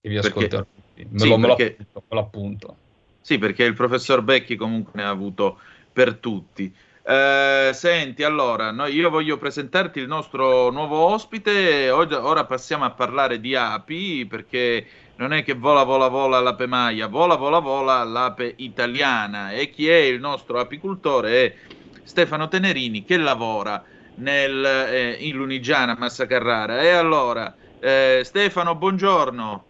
E vi ascolterò. Perché me, sì, lo, perché, me lo appunto. Sì, perché il professor Becchi comunque ne ha avuto per tutti. Eh, senti, allora, no, io voglio presentarti il nostro nuovo ospite. Ora, ora passiamo a parlare di api perché non è che vola, vola, vola l'ape maia, vola, vola, vola l'ape italiana. E chi è il nostro apicultore è Stefano Tenerini che lavora nel, eh, in Lunigiana, Massa Carrara. E allora, eh, Stefano, buongiorno.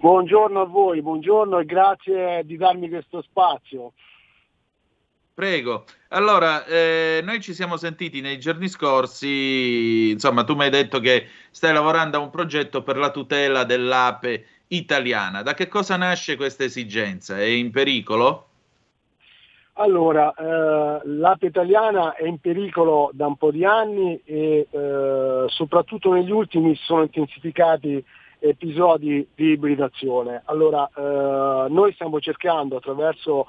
Buongiorno a voi, buongiorno e grazie di darmi questo spazio. Prego. Allora, eh, noi ci siamo sentiti nei giorni scorsi, insomma, tu mi hai detto che stai lavorando a un progetto per la tutela dell'ape italiana. Da che cosa nasce questa esigenza? È in pericolo? Allora, eh, l'ape italiana è in pericolo da un po' di anni e eh, soprattutto negli ultimi si sono intensificati episodi di ibridazione. Allora, eh, noi stiamo cercando attraverso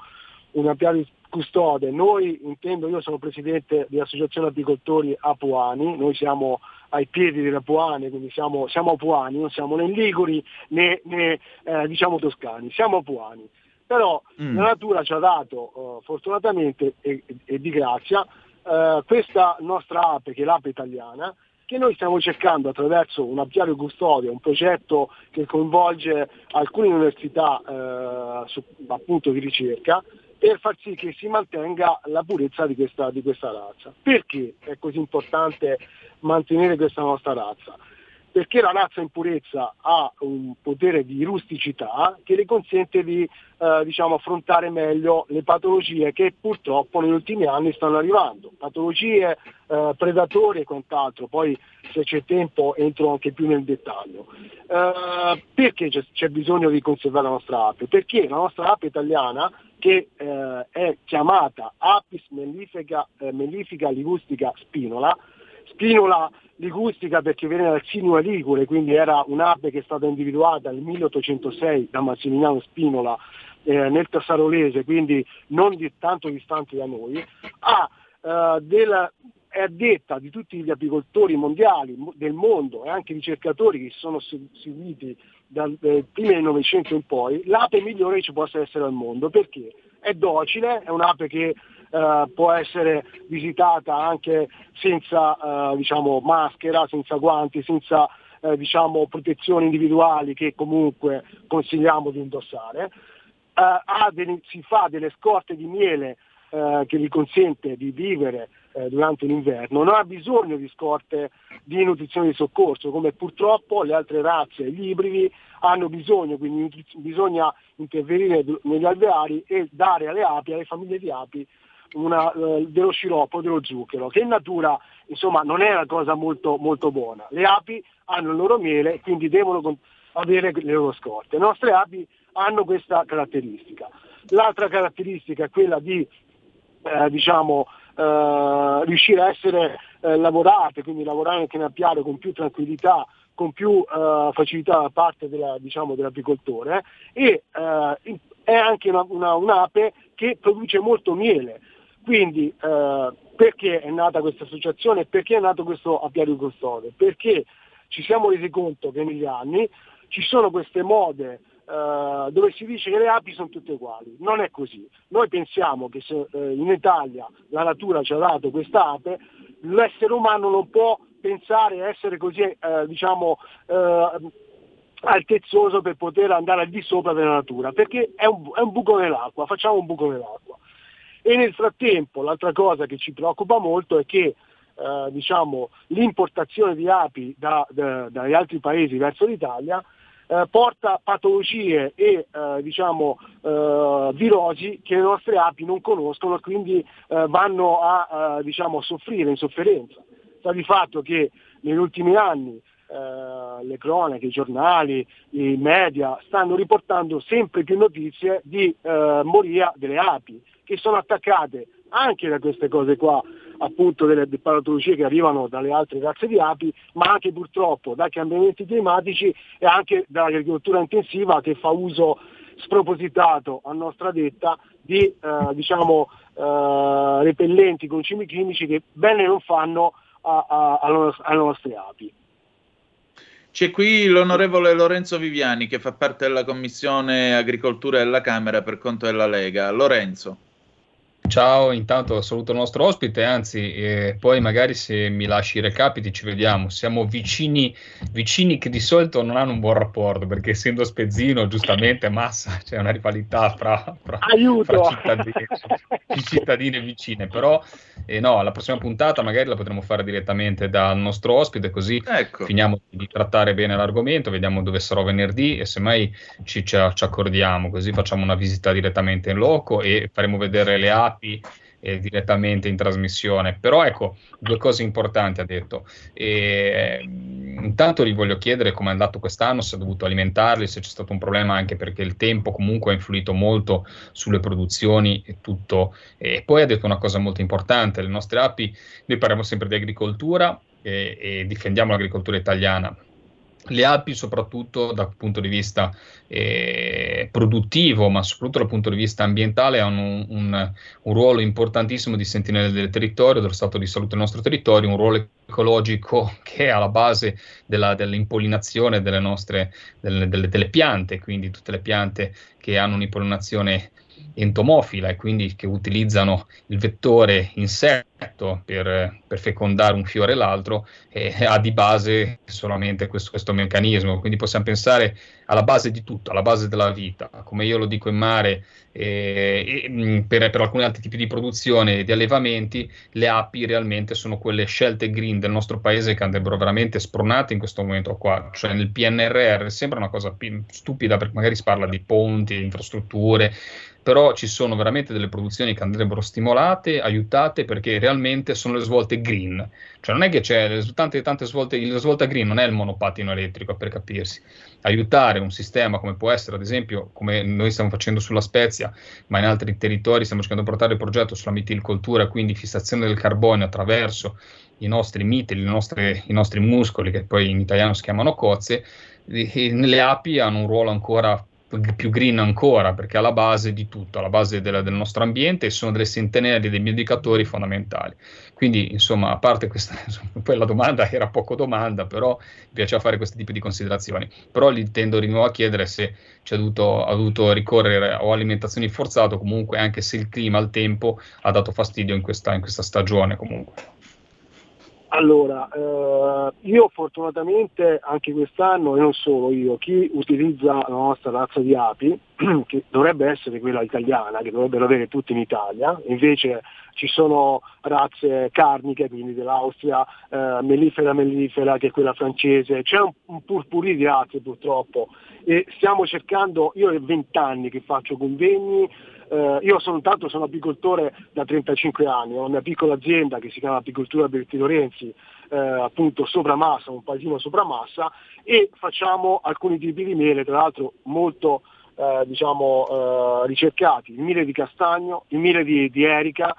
una piana custode, noi intendo, io sono presidente dell'Associazione Apicoltori Apuani, noi siamo ai piedi delle Apuane, quindi siamo, siamo Apuani, non siamo né Liguri né, né eh, diciamo toscani, siamo Apuani. Però mm. la natura ci ha dato, uh, fortunatamente e, e, di grazia, uh, questa nostra ape, che è l'ape italiana, che noi stiamo cercando attraverso un apiario custodio, un progetto che coinvolge alcune università eh, su, appunto di ricerca, per far sì che si mantenga la purezza di questa, di questa razza. Perché è così importante mantenere questa nostra razza? Perché la razza in purezza ha un potere di rusticità che le consente di eh, diciamo, affrontare meglio le patologie che purtroppo negli ultimi anni stanno arrivando, patologie eh, predatori e quant'altro, poi se c'è tempo entro anche più nel dettaglio. Eh, perché c'è, c'è, bisogno di conservare la nostra ape? Perché la nostra ape italiana che eh, è chiamata Apis mellifica, eh, mellifica ligustica spinola, spinola ligustica perché viene dal Sinua Ligure, quindi era un'ape che è stata individuata nel 1806 da Massimiliano Spinola eh, nel Tassarolese, quindi non di, tanto distante da noi, ha, eh, della, è addetta di tutti gli apicoltori mondiali del mondo e anche ricercatori che si sono seguiti dal eh, primo del Novecento in poi, l'ape migliore che ci possa essere al mondo. Perché? È docile, è un'ape che eh, può essere visitata anche senza eh, diciamo, maschera, senza guanti, senza eh, diciamo, protezioni individuali che comunque consigliamo di indossare. Eh, delle, si fa delle scorte di miele eh, che gli consente di vivere durante l'inverno, non ha bisogno di scorte di nutrizione di soccorso, come purtroppo le altre razze, gli ibridi, hanno bisogno, quindi bisogna intervenire negli alveari e dare alle api, alle famiglie di api, una, eh, dello sciroppo, dello zucchero, che in natura insomma non è una cosa molto, molto buona. Le api hanno il loro miele quindi devono avere le loro scorte. Le nostre api hanno questa caratteristica. L'altra caratteristica è quella di eh, diciamo, eh, riuscire a essere eh, lavorate, quindi lavorare anche in apiario con più tranquillità, con più eh, facilità da parte della, diciamo, dell'apicoltore e eh, è anche una, una, un'ape che produce molto miele. Quindi eh, perché è nata questa associazione? Perché è nato questo apiario custode? Perché ci siamo resi conto che negli anni ci sono queste mode Uh, dove si dice che le api sono tutte uguali. Non è così. Noi pensiamo che se uh, in Italia la natura ci ha dato questa ape, l'essere umano non può pensare a essere così, uh, diciamo, altezzoso per poter andare al di sopra della natura, perché è un, è un buco nell'acqua, facciamo un buco nell'acqua. E nel frattempo l'altra cosa che ci preoccupa molto è che diciamo, l'importazione di api da, da, dagli altri paesi verso l'Italia eh, porta patologie e eh, diciamo, eh, virosi che le nostre api non conoscono e quindi eh, vanno a eh, diciamo, soffrire in sofferenza. Sta di fatto che negli ultimi anni eh, le cronache, i giornali, i media stanno riportando sempre più notizie di moria delle api che sono attaccate anche da queste cose qua appunto delle patologie che arrivano dalle altre razze di api, ma anche purtroppo dai cambiamenti climatici e anche dall'agricoltura intensiva che fa uso spropositato, a nostra detta, di eh, diciamo, eh, repellenti con cimi chimici che bene non fanno a, a, alle nostre api. C'è qui l'onorevole Lorenzo Viviani che fa parte della Commissione Agricoltura della Camera per conto della Lega. Lorenzo. Ciao, intanto saluto il nostro ospite, anzi, eh, poi magari se mi lasci i recapiti ci vediamo. Siamo vicini, vicini che di solito non hanno un buon rapporto, perché essendo spezzino, giustamente, massa, c'è una rivalità fra, fra, fra cittadini, cittadine vicine. Però, eh, no, la prossima puntata magari la potremo fare direttamente dal nostro ospite, così ecco. finiamo di trattare bene l'argomento, vediamo dove sarò venerdì e semmai ci, ci, ci accordiamo, così facciamo una visita direttamente in loco e faremo vedere le app api eh, direttamente in trasmissione. Però ecco, due cose importanti ha detto. E, intanto gli voglio chiedere come è andato quest'anno, se ha dovuto alimentarli, se c'è stato un problema anche perché il tempo comunque ha influito molto sulle produzioni e tutto. E poi ha detto una cosa molto importante, le nostre api, noi parliamo sempre di agricoltura e, e difendiamo l'agricoltura italiana le api, soprattutto dal punto di vista eh, produttivo, ma soprattutto dal punto di vista ambientale, hanno un, un, un, ruolo importantissimo di sentinelle del territorio, dello stato di salute del nostro territorio, un ruolo ecologico che è alla base della, dell'impollinazione delle nostre delle, delle, delle piante, quindi tutte le piante che hanno un'impollinazione entomofila e quindi che utilizzano il vettore insetto per, per fecondare un fiore l'altro, eh, ha di base solamente questo, questo, meccanismo. Quindi possiamo pensare alla base di tutto, alla base della vita. Come io lo dico in mare, eh, e, per, per, alcuni altri tipi di produzione e di allevamenti, le api realmente sono quelle scelte green del nostro paese che andrebbero veramente spronate in questo momento qua. Cioè nel PNRR sembra una cosa p- stupida perché magari si parla di ponti, infrastrutture, però ci sono veramente delle produzioni che andrebbero stimolate, aiutate, perché realmente sono le svolte green. Cioè non è che c'è tante, tante svolte, la svolta green non è il monopattino elettrico, per capirsi. Aiutare un sistema come può essere, ad esempio, come noi stiamo facendo sulla Spezia, ma in altri territori stiamo cercando di portare il progetto sulla mitilcoltura, quindi fissazione del carbonio attraverso i nostri mitili, i nostri muscoli, che poi in italiano si chiamano cozze, le api hanno un ruolo ancora più green ancora, perché è alla base di tutto, alla base della, del nostro ambiente e sono delle centinaia dei indicatori fondamentali. Quindi, insomma, a parte questa, insomma, poi la domanda era poco domanda, però mi piaceva fare questo tipo di considerazioni. Però gli tendo di nuovo a chiedere se ci ha dovuto, ha dovuto ricorrere o alimentazioni forzate, o comunque anche se il clima, il tempo ha dato fastidio in questa, in questa stagione comunque. Allora, eh, io fortunatamente anche quest'anno, e non solo io, chi utilizza la nostra razza di api, che dovrebbe essere quella italiana, che dovrebbero avere tutti in Italia, invece ci sono razze carniche, quindi dell'Austria, eh, mellifera mellifera che è quella francese, c'è un, un purpurì di razze purtroppo. E stiamo cercando, io ho 20 anni che faccio convegni, eh, io sono tanto sono apicoltore da 35 anni, ho una piccola azienda che si chiama Apicoltura Berti Lorenzi, eh, appunto sopra massa, un paesino sopra massa e facciamo alcuni tipi di miele, tra l'altro molto eh, diciamo, eh, ricercati, il miele di castagno, il miele di, di erica,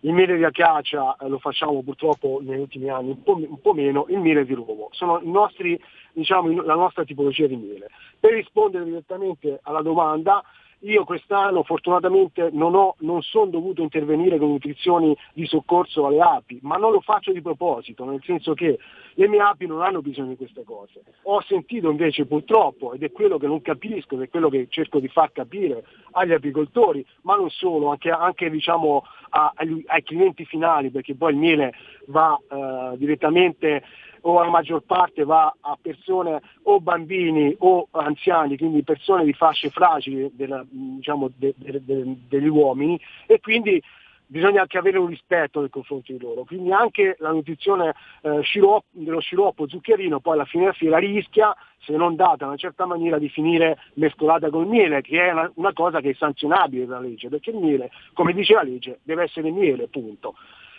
il miele di acacia eh, lo facciamo purtroppo negli ultimi anni un po', un po meno, il miele di rovo. Sono nostri, diciamo, la nostra tipologia di miele. Per rispondere direttamente alla domanda, io quest'anno fortunatamente non, non sono dovuto intervenire con nutrizioni di soccorso alle api, ma non lo faccio di proposito, nel senso che le mie api non hanno bisogno di queste cose. Ho sentito invece purtroppo, ed è quello che non capisco, ed è quello che cerco di far capire agli apicoltori, ma non solo, anche, anche diciamo, a, ai, ai, clienti finali, perché poi il miele va eh, direttamente o la maggior parte va a persone o bambini o anziani, quindi persone di fasce fragili della, diciamo, de, de, de, degli uomini e quindi bisogna anche avere un rispetto nei confronti di loro. Quindi anche la nutrizione eh, sciroppo, dello sciroppo zuccherino poi alla fine della fiera rischia, se non data in una certa maniera, di finire mescolata col miele, che è una, una cosa che è sanzionabile dalla legge, perché il miele, come dice la legge, deve essere miele, punto.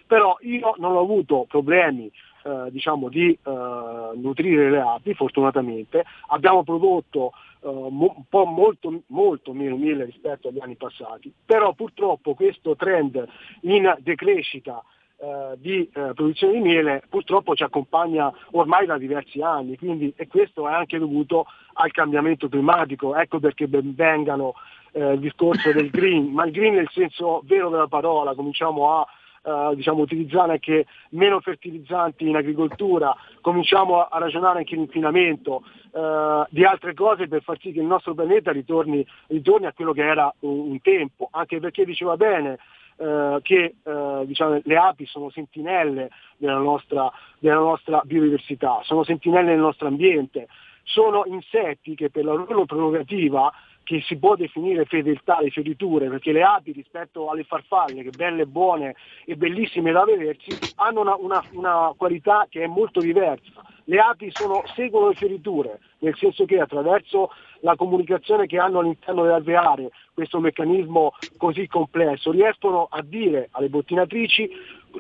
Però io non ho avuto problemi eh, diciamo, di eh, nutrire le api, fortunatamente. Abbiamo prodotto eh, mo- un po' molto, molto meno miele rispetto agli anni passati, però purtroppo questo trend in decrescita eh, di produzione di miele purtroppo ci accompagna ormai da diversi anni, quindi, e questo è anche dovuto al cambiamento climatico, ecco perché ben vengano eh, il discorso del green, ma il green nel senso vero della parola, cominciamo a eh, diciamo, utilizzare anche meno fertilizzanti in agricoltura, cominciamo a, a ragionare anche in inquinamento, eh, di altre cose per far sì che il nostro pianeta ritorni, ritorni a quello che era un, un tempo, anche perché diceva bene eh, che eh, diciamo, le api sono sentinelle della nostra, della nostra biodiversità, sono sentinelle del nostro ambiente, sono insetti che per la loro prerogativa che si può definire fedeltà alle fioriture, perché le api rispetto alle farfalle, che belle, buone e bellissime da vedersi, hanno una, una, una qualità che è molto diversa. Le api sono, seguono le fioriture, nel senso che attraverso la comunicazione che hanno all'interno dell'alveare, questo meccanismo così complesso, riescono a dire alle bottinatrici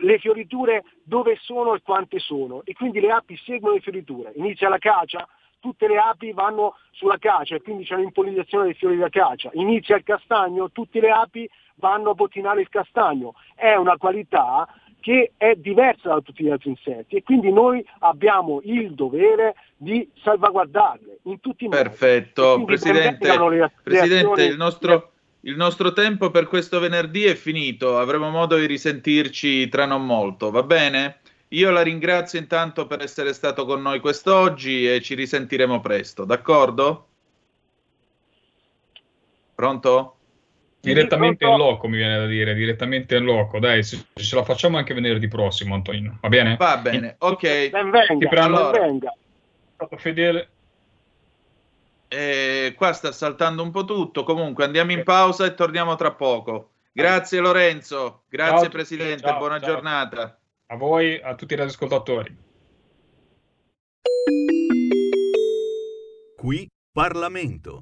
le fioriture dove sono e quante sono e quindi le api seguono le fioriture. Inizia la cacia, tutte le api vanno sulla cacia e quindi c'è l'impollinazione dei fiori da cacia. Inizia il castagno, tutte le api vanno a bottinare il castagno. È una qualità che è diversa da tutti gli altri insetti e quindi noi abbiamo il dovere di salvaguardarle in tutti i modi. Perfetto, Presidente, le, Presidente il, nostro, il nostro tempo per questo venerdì è finito, avremo modo di risentirci tra non molto, va bene? Io la ringrazio intanto per essere stato con noi quest'oggi e ci risentiremo presto, d'accordo? Pronto? Direttamente in loco mi viene da dire, direttamente in loco. Dai, se, ce la facciamo anche venerdì prossimo, Antonino. Va bene? Va bene, ok. Ben venga, ben allora, venga. Stato fedele. Eh, qua sta saltando un po' tutto. Comunque andiamo in pausa e torniamo tra poco. Grazie Lorenzo, grazie ciao, Presidente, ciao, buona ciao. giornata. A voi, a tutti i radioascoltatori. Qui Parlamento.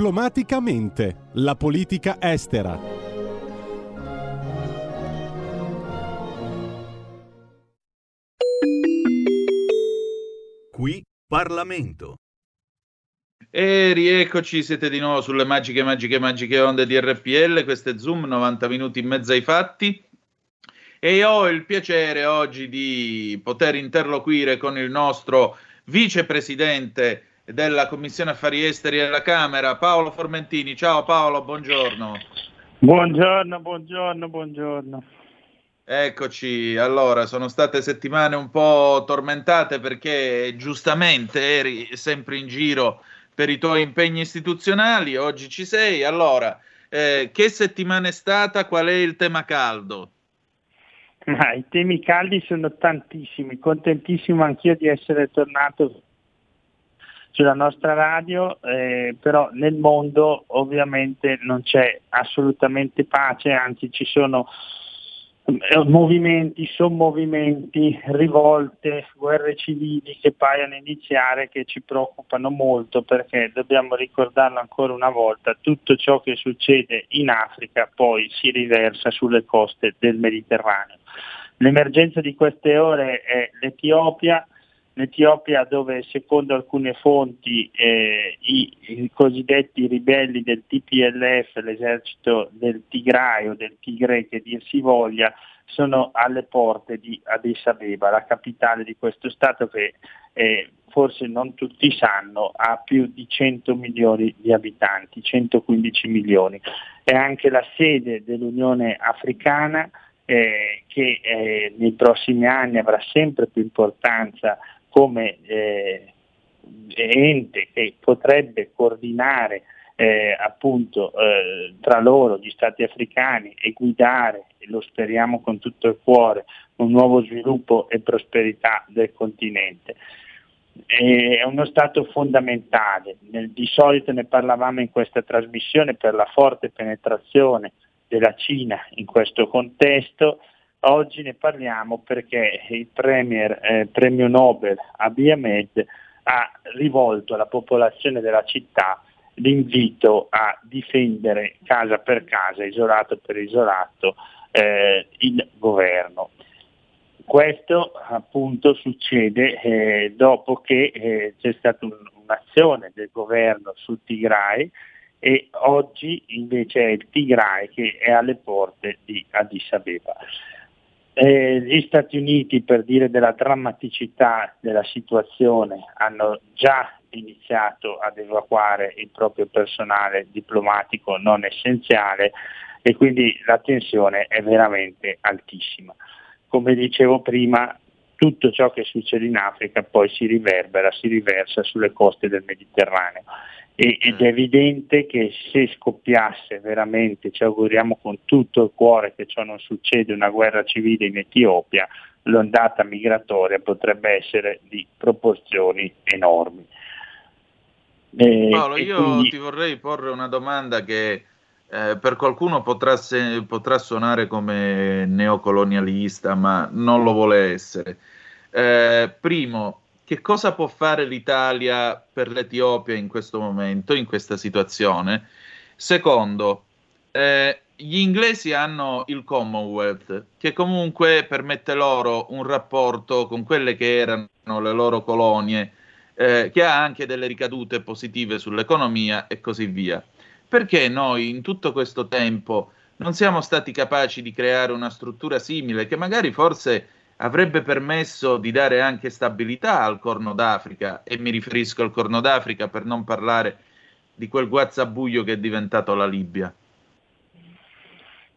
Diplomaticamente, la politica estera. Qui Parlamento. E rieccoci, siete di nuovo sulle magiche, magiche, magiche onde di RPL. Questo è Zoom, 90 minuti in mezzo ai fatti. E ho il piacere oggi di poter interloquire con il nostro vicepresidente della Commissione Affari Esteri della Camera, Paolo Formentini. Ciao Paolo, buongiorno. Buongiorno, buongiorno, buongiorno. Eccoci, allora sono state settimane un po' tormentate perché giustamente eri sempre in giro per i tuoi impegni istituzionali, oggi ci sei, allora eh, che settimana è stata, qual è il tema caldo? Ma I temi caldi sono tantissimi, contentissimo anch'io di essere tornato sulla nostra radio, eh, però nel mondo ovviamente non c'è assolutamente pace, anzi ci sono eh, movimenti, sommovimenti, rivolte, guerre civili che paiono iniziare che ci preoccupano molto perché dobbiamo ricordarlo ancora una volta, tutto ciò che succede in Africa poi si riversa sulle coste del Mediterraneo. L'emergenza di queste ore è l'Etiopia, l'Etiopia dove secondo alcune fonti eh, i, i, cosiddetti ribelli del TPLF, l'esercito del Tigray o del Tigre che dir si voglia, sono alle porte di Addis Abeba, la capitale di questo Stato che eh, forse non tutti sanno ha più di 100 milioni di abitanti, 115 milioni. È anche la sede dell'Unione Africana eh, che eh, nei prossimi anni avrà sempre più importanza come eh, ente che potrebbe coordinare eh, appunto eh, tra loro gli stati africani e guidare, lo speriamo con tutto il cuore, un nuovo sviluppo e prosperità del continente. È uno stato fondamentale, di solito ne parlavamo in questa trasmissione per la forte penetrazione della Cina in questo contesto, Oggi ne parliamo perché il premier, eh, premio Nobel Abiy Ahmed ha rivolto alla popolazione della città l'invito a difendere casa per casa, isolato per isolato, eh, il governo. Questo appunto succede eh, dopo che eh, c'è stata un, un'azione del governo sul Tigray e oggi invece è il Tigray che è alle porte di Addis Abeba. Eh, gli Stati Uniti, per dire della drammaticità della situazione, hanno già iniziato ad evacuare il proprio personale diplomatico non essenziale e quindi la tensione è veramente altissima. Come dicevo prima, tutto ciò che succede in Africa poi si riverbera, si riversa sulle coste del Mediterraneo ed è evidente che se scoppiasse veramente, ci auguriamo con tutto il cuore che ciò non succeda, una guerra civile in Etiopia, l'ondata migratoria potrebbe essere di proporzioni enormi. E, Paolo, io quindi... ti vorrei porre una domanda che eh, per qualcuno potrà, se, potrà, suonare come neocolonialista, ma non lo vuole essere. Eh, primo, che cosa può fare l'Italia per l'Etiopia in questo momento, in questa situazione? Secondo, eh, gli inglesi hanno il Commonwealth, che comunque permette loro un rapporto con quelle che erano le loro colonie, eh, che ha anche delle ricadute positive sull'economia e così via. Perché noi in tutto questo tempo non siamo stati capaci di creare una struttura simile che magari forse avrebbe permesso di dare anche stabilità al Corno d'Africa, e mi riferisco al Corno d'Africa per non parlare di quel guazzabuglio che è diventato la Libia.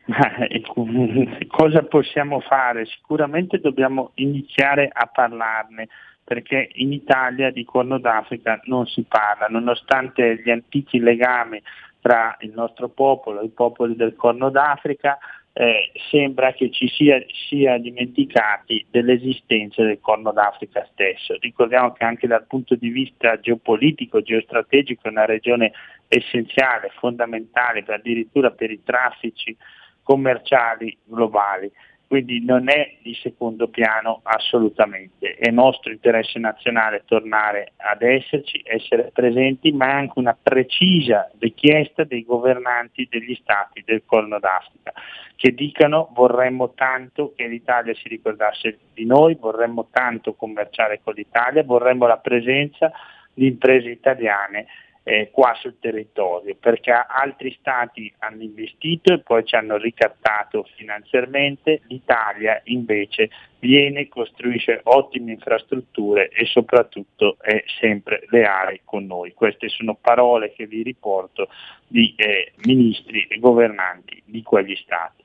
Cosa possiamo fare? Sicuramente dobbiamo iniziare a parlarne perché in Italia di Corno d'Africa non si parla, nonostante gli antichi legami tra il nostro popolo e i popoli del Corno d'Africa, eh, sembra che ci sia, sia, dimenticati dell'esistenza del Corno d'Africa stesso. Ricordiamo che anche dal punto di vista geopolitico, geostrategico è una regione essenziale, fondamentale, addirittura per i traffici commerciali globali. Quindi non è di secondo piano assolutamente. È nostro interesse nazionale tornare ad esserci, essere presenti, ma è anche una precisa richiesta dei governanti degli stati del Corno d'Africa che dicano vorremmo tanto che l'Italia si ricordasse di noi, vorremmo tanto commerciare con l'Italia, vorremmo la presenza di imprese italiane eh, qua sul territorio, perché altri stati hanno investito e poi ci hanno ricattato finanziariamente, l'Italia invece viene, costruisce ottime infrastrutture e soprattutto è sempre leale con noi. Queste sono parole che vi riporto di eh, ministri e governanti di quegli stati.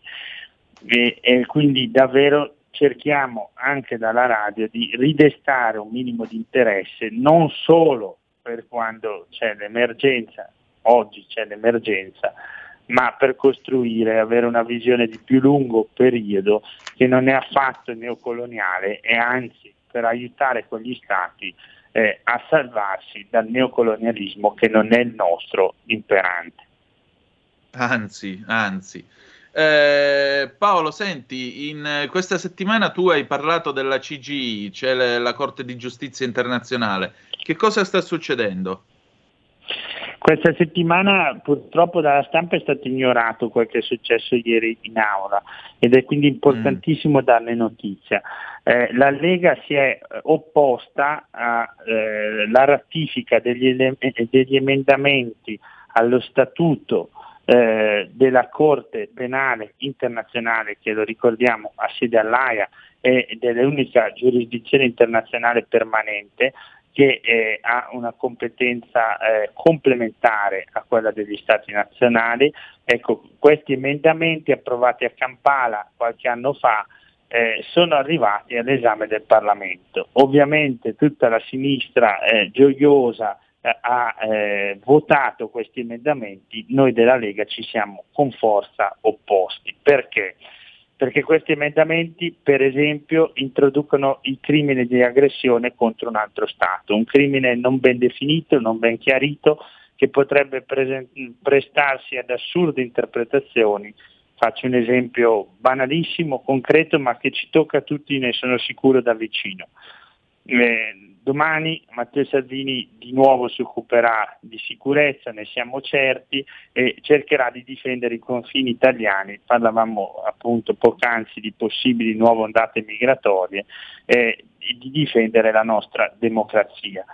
E, e quindi davvero cerchiamo anche dalla radio di ridestare un minimo di interesse non solo per quando c'è l'emergenza, oggi c'è l'emergenza, ma per costruire, avere una visione di più lungo periodo che non è affatto neocoloniale e anzi per aiutare quegli stati eh, a salvarsi dal neocolonialismo che non è il nostro imperante. Anzi, anzi. Eh, Paolo, senti, in questa settimana tu hai parlato della CGI, cioè la Corte di Giustizia Internazionale. Che cosa sta succedendo? Questa settimana purtroppo dalla stampa è stato ignorato quel che è successo ieri in aula ed è quindi importantissimo mm. darne notizia. Eh, la Lega si è eh, opposta alla eh, ratifica degli, degli, emendamenti allo statuto eh, della Corte Penale Internazionale, che lo ricordiamo ha sede all'AIA, ed è l'unica giurisdizione internazionale permanente che eh, ha una competenza eh, complementare a quella degli Stati nazionali. Ecco, questi emendamenti approvati a Kampala qualche anno fa eh, sono arrivati all'esame del Parlamento. Ovviamente tutta la sinistra eh, gioiosa eh, ha eh, votato questi emendamenti, noi della Lega ci siamo con forza opposti. Perché? Perché questi emendamenti per esempio introducono il crimine di aggressione contro un altro Stato, un crimine non ben definito, non ben chiarito, che potrebbe presen- prestarsi ad assurde interpretazioni. Faccio un esempio banalissimo, concreto, ma che ci tocca a tutti, ne sono sicuro, da vicino. Eh, Domani Matteo Salvini di nuovo si occuperà di sicurezza, ne siamo certi, e cercherà di difendere i confini italiani. Parlavamo appunto poc'anzi di possibili nuove ondate migratorie e di difendere la nostra democrazia.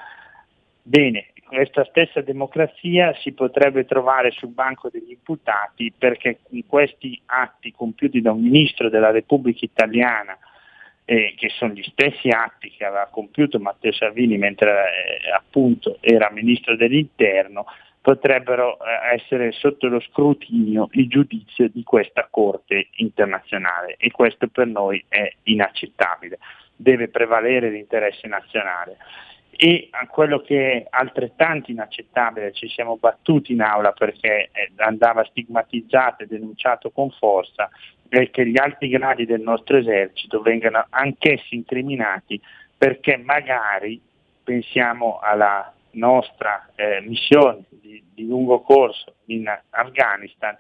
Bene, questa stessa democrazia si potrebbe trovare sul banco degli imputati perché con questi atti compiuti da un ministro della Repubblica Italiana eh, che sono gli stessi atti che aveva compiuto Matteo Salvini mentre eh, appunto era ministro dell'interno, potrebbero eh, essere sotto lo scrutinio il giudizio di questa Corte internazionale e questo per noi è inaccettabile, deve prevalere l'interesse nazionale. E quello che è altrettanto inaccettabile, ci siamo battuti in aula perché eh, andava stigmatizzato e denunciato con forza, è che gli alti gradi del nostro esercito vengano anch'essi incriminati perché magari pensiamo alla nostra eh, missione di, di, lungo corso in Afghanistan,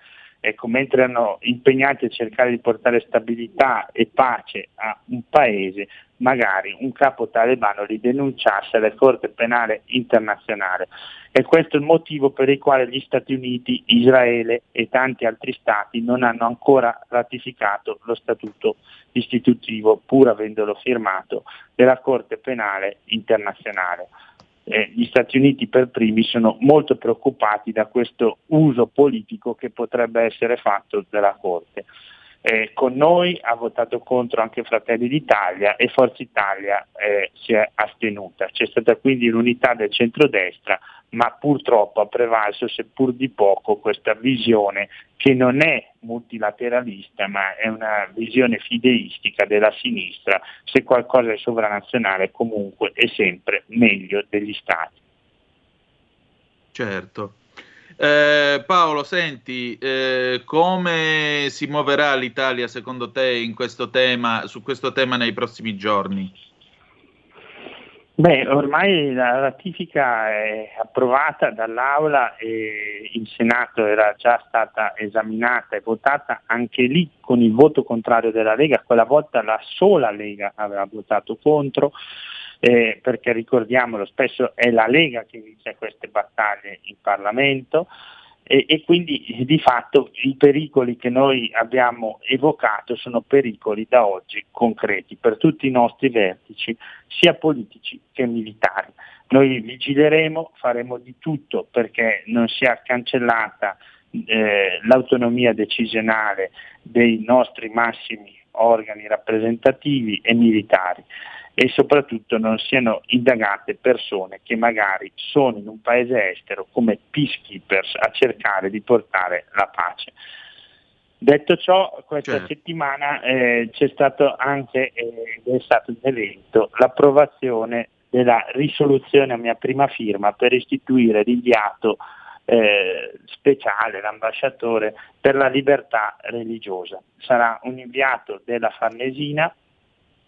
ecco, mentre erano impegnati a cercare di portare stabilità e pace a un paese, magari un capo talebano li denunciasse alla Corte Penale Internazionale. E questo è il motivo per il quale gli Stati Uniti, Israele e tanti altri Stati non hanno ancora ratificato lo statuto istitutivo, pur avendolo firmato, della Corte Penale Internazionale. Eh, gli Stati Uniti per primi sono molto preoccupati da questo uso politico che potrebbe essere fatto della Corte. Eh, con noi ha votato contro anche Fratelli d'Italia e Forza Italia eh, si è astenuta. C'è stata quindi l'unità del centrodestra, ma purtroppo ha prevalso, seppur di poco, questa visione che non è multilateralista, ma è una visione fideistica della sinistra. Se qualcosa è sovranazionale comunque è sempre meglio degli Stati. Certo. Eh, Paolo, senti, eh, come si muoverà l'Italia secondo te questo tema, su questo tema nei prossimi giorni? Beh, ormai la ratifica è approvata dall'Aula e in Senato era già stata esaminata e votata anche lì con il voto contrario della Lega, quella volta la sola Lega aveva votato contro, eh, perché ricordiamolo, spesso è la Lega che vince queste battaglie in Parlamento e, e, quindi di fatto i pericoli che noi abbiamo evocato sono pericoli da oggi concreti per tutti i nostri vertici, sia politici che militari. Noi vigileremo, faremo di tutto perché non sia cancellata eh, l'autonomia decisionale dei nostri massimi organi rappresentativi e militari e soprattutto non siano indagate persone che magari sono in un paese estero come peacekeepers a cercare di portare la pace. Detto ciò, questa certo. settimana eh, c'è stato anche, eh, è stato un evento, l'approvazione della risoluzione a mia prima firma per istituire l'inviato eh, speciale, l'ambasciatore per la libertà religiosa. Sarà un inviato della Farnesina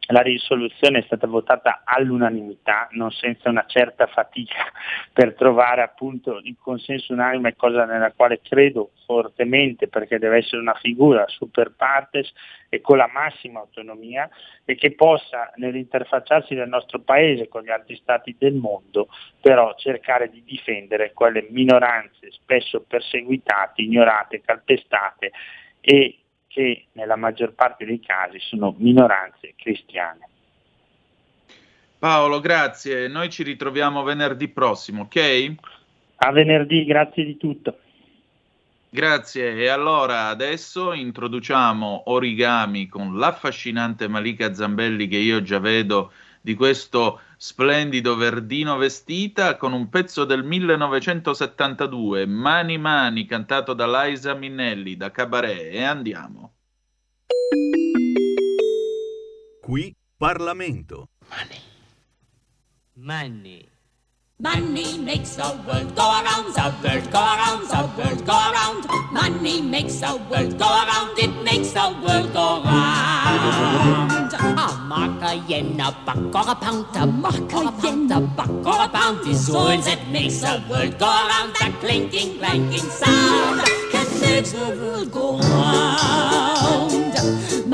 la risoluzione è stata votata all'unanimità, non senza una certa fatica per trovare appunto il consenso unanime, cosa nella quale credo fortemente perché deve essere una figura super partes e con la massima autonomia e che possa nell'interfacciarsi del nostro paese con gli altri stati del mondo però cercare di difendere quelle minoranze spesso perseguitate, ignorate, calpestate e che nella maggior parte dei casi sono minoranze cristiane. Paolo, grazie. Noi ci ritroviamo venerdì prossimo, ok? A venerdì, grazie di tutto. Grazie. E allora adesso introduciamo Origami con l'affascinante Malika Zambelli che io già vedo di questo splendido verdino vestita con un pezzo del 1972, Mani Mani, cantato da Liza Minnelli, da Cabaret. E andiamo. Qui Parlamento. Money. Money. Money makes the world go around, the world go around, the world go around. Money makes the world go around, it makes the world go round. A mark, a yen, a buck, or a pound, a mark, a yen, a buck, or a pound is all that makes the world go around. That clinking, clanking sound that makes the world go round.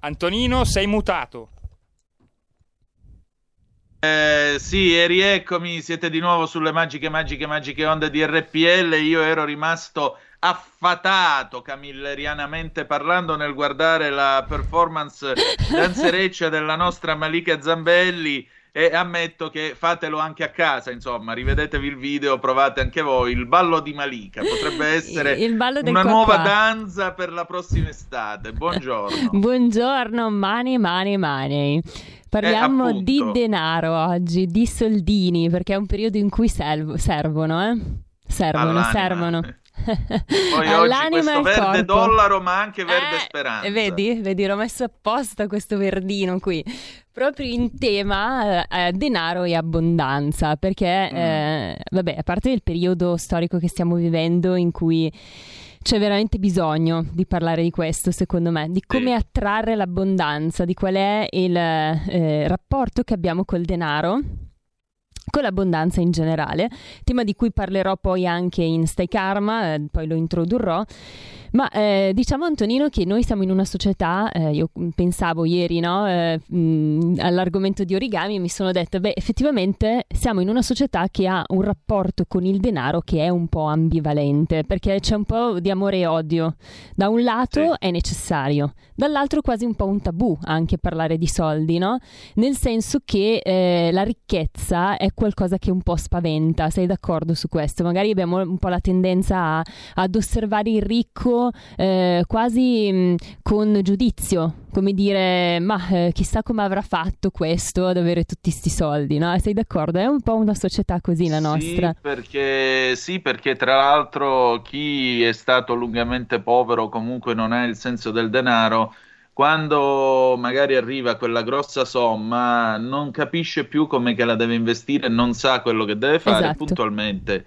Antonino, sei mutato. Eh, sì, e rieccomi, siete di nuovo sulle magiche, magiche, magiche onde di RPL. Io ero rimasto affatato, camillerianamente parlando, nel guardare la performance danzereccia della nostra Malika Zambelli e ammetto che fatelo anche a casa, insomma, rivedetevi il video, provate anche voi il ballo di Malika, potrebbe essere una nuova qua. danza per la prossima estate. Buongiorno. Buongiorno, money, money, money. Parliamo appunto. di denaro oggi, di soldini, perché è un periodo in cui serv- servono, eh? Servono, All'anima. servono. Poi oggi All'anima questo e al verde corpo. dollaro, ma anche verde speranza. E vedi, vedi, l'ho messo apposta questo verdino qui, proprio in tema eh, denaro e abbondanza, perché, Mm. eh, vabbè, a parte il periodo storico che stiamo vivendo in cui c'è veramente bisogno di parlare di questo, secondo me, di come attrarre l'abbondanza, di qual è il eh, rapporto che abbiamo col denaro con l'abbondanza in generale, tema di cui parlerò poi anche in Stai Karma, eh, poi lo introdurrò. Ma eh, diciamo Antonino che noi siamo in una società, eh, io pensavo ieri no, eh, mh, all'argomento di origami e mi sono detta, beh effettivamente siamo in una società che ha un rapporto con il denaro che è un po' ambivalente, perché c'è un po' di amore e odio. Da un lato è necessario, dall'altro quasi un po' un tabù anche parlare di soldi, no? Nel senso che eh, la ricchezza è qualcosa che un po' spaventa, sei d'accordo su questo? Magari abbiamo un po' la tendenza a- ad osservare il ricco fatto eh, quasi mh, con giudizio, come dire, ma eh, chissà come avrà fatto questo ad avere tutti questi soldi, no? Sei d'accordo? È un po' una società così la nostra. Sì perché, sì, perché tra l'altro chi è stato lungamente povero comunque non ha il senso del denaro quando magari arriva quella grossa somma, non capisce più come che la deve investire, non sa quello che deve fare, Esatto. puntualmente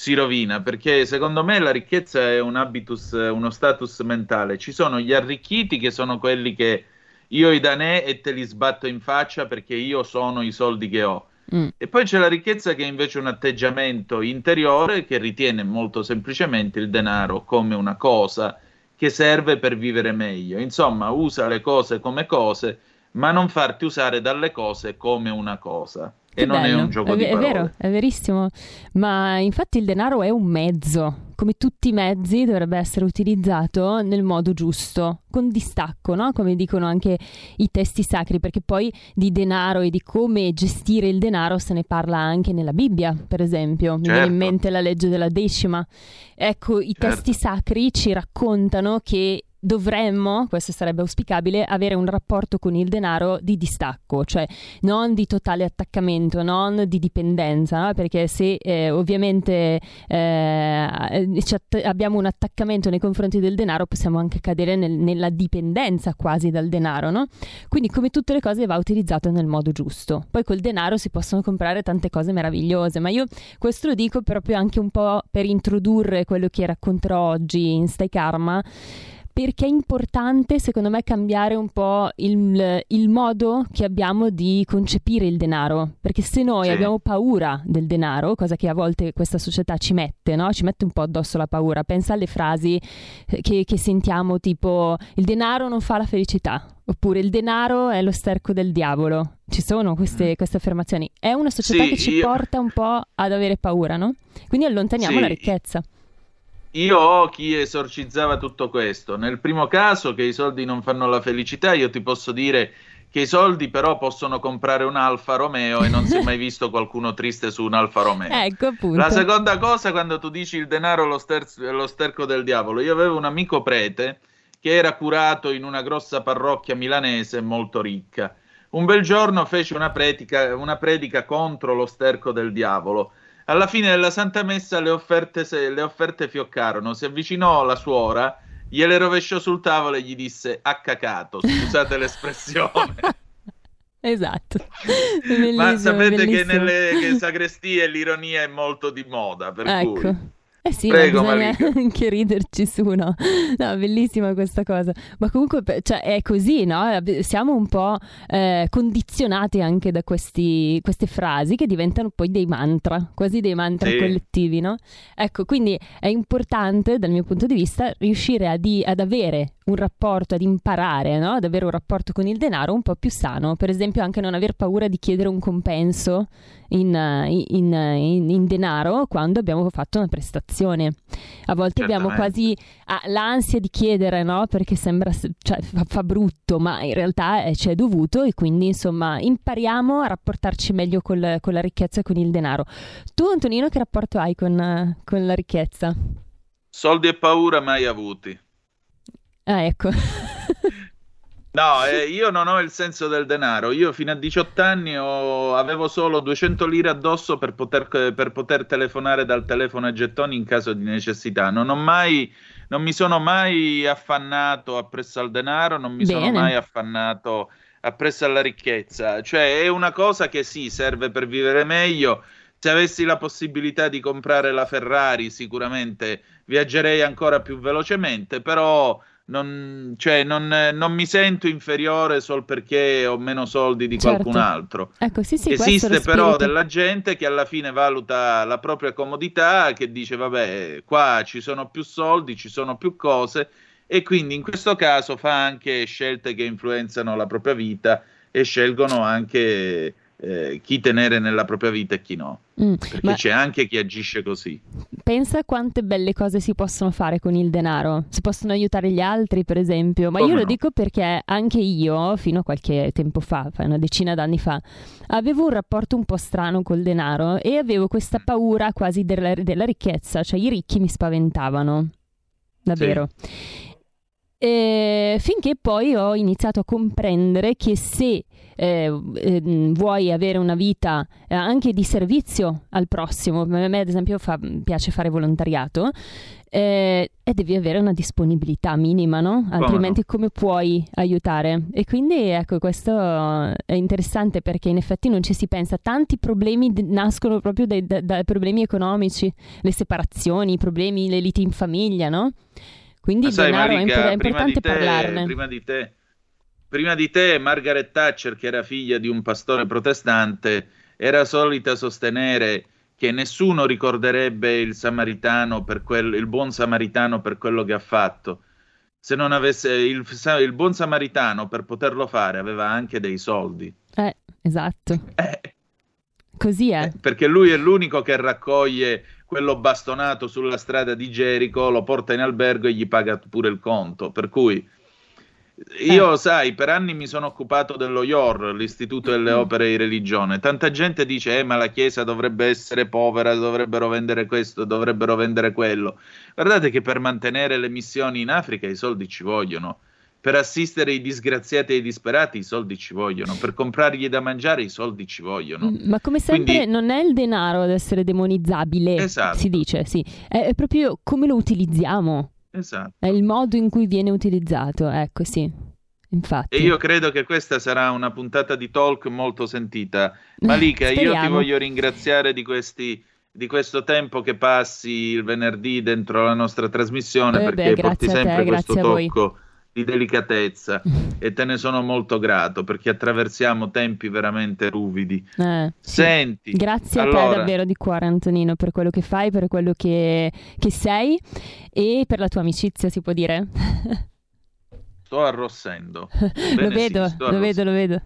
si rovina, perché secondo me la ricchezza è un habitus, uno status mentale. Ci sono gli arricchiti che sono quelli che io i danè e te li sbatto in faccia perché io sono i soldi che ho. Mm. E poi c'è la ricchezza che è invece un atteggiamento interiore che ritiene molto semplicemente il denaro come una cosa che serve per vivere meglio. Insomma, usa le cose come cose, ma non farti usare dalle cose come una cosa. Che e non è bello. un gioco è, di ve- è parole. vero, è verissimo. Ma infatti il denaro è un mezzo, come tutti i mezzi dovrebbe essere utilizzato nel modo giusto, con distacco, no? Come dicono anche i testi sacri, perché poi di denaro e di come gestire il denaro se ne parla anche nella Bibbia, per esempio. Mi viene in Certo. mente la legge della decima. Ecco, i Certo. testi sacri ci raccontano che dovremmo, questo sarebbe auspicabile, avere un rapporto con il denaro di distacco, cioè non di totale attaccamento, non di dipendenza, no? perché se eh, ovviamente eh, att- abbiamo un attaccamento nei confronti del denaro possiamo anche cadere nel- nella dipendenza quasi dal denaro, no? Quindi come tutte le cose va utilizzato nel modo giusto. Poi col denaro si possono comprare tante cose meravigliose, ma io questo lo dico proprio anche un po' per introdurre quello che racconterò oggi in Stai Karma perché è importante, secondo me, cambiare un po' il, il modo che abbiamo di concepire il denaro. Perché se noi Sì. abbiamo paura del denaro, cosa che a volte questa società ci mette, no? Ci mette un po' addosso la paura. Pensa alle frasi eh, che, che sentiamo tipo il denaro non fa la felicità. Oppure il denaro è lo sterco del diavolo. Ci sono queste, queste affermazioni. È una società Mm. Sì, che ci io- porta un po' ad avere paura, no? Quindi allontaniamo Sì, la ricchezza. Io ho chi esorcizzava tutto questo. Nel primo caso, che i soldi non fanno la felicità, io ti posso dire che i soldi però possono comprare un Alfa Romeo e non si è mai visto qualcuno triste su un Alfa Romeo. Ecco appunto. La seconda cosa, quando tu dici il denaro lo, ster- lo sterco del diavolo, io avevo un amico prete che era curato in una grossa parrocchia milanese molto ricca. Un bel giorno fece una predica, una predica contro lo sterco del diavolo. Alla fine della Santa Messa le offerte, se- le offerte fioccarono, si avvicinò la suora, gliele rovesciò sul tavolo e gli disse ha cacato, scusate l'espressione. Esatto. Ma sapete che nelle che sagrestie l'ironia è molto di moda, per Ecco. cui... Eh sì, Prego, bisogna Malika. anche riderci su, no? No, bellissima questa cosa. Ma comunque, cioè, è così, no? Siamo un po' eh, condizionati anche da questi, queste frasi che diventano poi dei mantra, quasi dei mantra Sì. collettivi, no? Ecco, quindi è importante, dal mio punto di vista, riuscire a di- ad avere un rapporto, ad imparare, no? Ad avere un rapporto con il denaro un po' più sano. Per esempio, anche non aver paura di chiedere un compenso in, in- in- in denaro quando abbiamo fatto una prestazione. A volte abbiamo quasi ah, l'ansia di chiedere, no? Perché sembra, se- cioè, fa, brutto, ma in realtà eh, ci è dovuto e quindi insomma impariamo a rapportarci meglio col- con la ricchezza e con il denaro. Tu, Antonino, che rapporto hai con, con la ricchezza? Soldi e paura mai avuti. Ah, ecco. No, eh, io non ho il senso del denaro. Io fino a 18 anni ho- avevo solo 200 lire addosso per poter, per poter telefonare dal telefono a gettoni in caso di necessità. Non ho mai, non mi sono mai affannato appresso al denaro, non mi sono Bene. mai affannato appresso alla ricchezza. Cioè, è una cosa che sì, serve per vivere meglio. Se avessi la possibilità di comprare la Ferrari, sicuramente viaggerei ancora più velocemente, però non, cioè, non, non mi sento inferiore solo perché ho meno soldi di Certo. qualcun altro. Ecco, sì, sì, Esiste però della gente che alla fine valuta la propria comodità, che dice vabbè, qua ci sono più soldi, ci sono più cose e quindi in questo caso fa anche scelte che influenzano la propria vita e scelgono anche eh, chi tenere nella propria vita e chi no. Mm, Perché c'è anche chi agisce così. pensa quante belle cose si possono fare con il denaro. Si possono aiutare gli altri, per esempio. Ma Come io lo no? dico perché anche io, fino a qualche tempo fa, una decina d'anni fa, avevo un rapporto un po' strano col denaro e avevo questa paura quasi della, della ricchezza. Cioè, i ricchi mi spaventavano. davvero. E finché poi ho iniziato a comprendere che se eh, eh, vuoi avere una vita eh, anche di servizio al prossimo, a me ad esempio fa, piace fare volontariato, eh, e devi avere una disponibilità minima, no? Altrimenti come puoi aiutare? E quindi ecco, questo è interessante perché in effetti non ci si pensa. Tanti problemi nascono proprio dai, da, dai problemi economici, le separazioni, i problemi, le liti in famiglia, no? Quindi il sai, denaro Marica, è, imp- è importante te- parlarne. Prima di te, prima di te, Margaret Thatcher, che era figlia di un pastore protestante, era solita sostenere che nessuno ricorderebbe il samaritano per quel- il buon samaritano per quello che ha fatto. Se non avesse il, il buon samaritano per poterlo fare aveva anche dei soldi. Eh, esatto. Così è. perché lui è l'unico che raccoglie quello bastonato sulla strada di Gerico, lo porta in albergo e gli paga pure il conto. Per cui io, sai, per anni mi sono occupato dello IOR, l'Istituto delle Opere di Religione. Tanta gente dice: eh, ma la Chiesa dovrebbe essere povera, dovrebbero vendere questo, dovrebbero vendere quello. Guardate che per mantenere le missioni in Africa i soldi ci vogliono. Per assistere i disgraziati e i disperati i soldi ci vogliono, per comprargli da mangiare i soldi ci vogliono. Ma come sempre Quindi- non è il denaro ad essere demonizzabile, Esatto. si dice, sì. È proprio come lo utilizziamo, Esatto. è il modo in cui viene utilizzato, ecco sì. Infatti. E io credo che questa sarà una puntata di talk molto sentita. Malika, io ti voglio ringraziare di questi di questo tempo che passi il venerdì dentro la nostra trasmissione Eh perché beh, porti a te, sempre questo a voi. Di delicatezza e te ne sono molto grato perché attraversiamo tempi veramente ruvidi. Eh, sì. Senti, Grazie a allora- te davvero di cuore Antonino per quello che fai, per quello che, che sei e per la tua amicizia si può dire. Sto arrossendo. lo Bene, vedo, sì, lo vedo, lo vedo.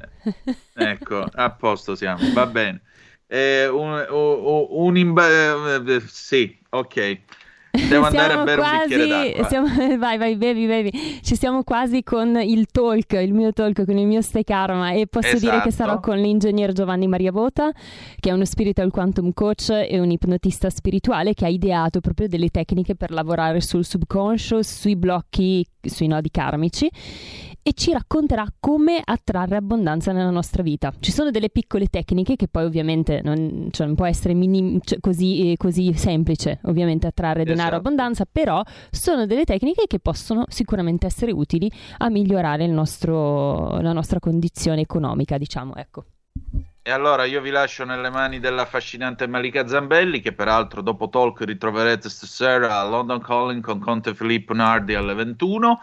Ecco, a posto siamo, va bene. Eh, un, un- un imba- eh, sì, ok. Devo andare a Siamo bere un bicchiere quasi, d'acqua. siamo- vai, vai, bevi, bevi. Ci siamo quasi con il talk, il mio talk, con il mio Stay Karma e posso dire che Esatto. sarò con l'ingegner Giovanni Maria Vota, che è uno spiritual quantum coach e un ipnotista spirituale che ha ideato proprio delle tecniche per lavorare sul subconscious, sui blocchi, sui nodi karmici e ci racconterà come attrarre abbondanza nella nostra vita. Ci sono delle piccole tecniche che poi ovviamente non, cioè, non può essere minim- cioè, così, eh, così semplice, ovviamente attrarre denaro Esatto. abbondanza, però sono delle tecniche che possono sicuramente essere utili a migliorare il nostro- la nostra condizione economica, diciamo, ecco. E allora io vi lascio nelle mani dell'affascinante Malika Zambelli, che peraltro dopo talk ritroverete stasera a London Calling con Conte Filippo Nardi alle 21.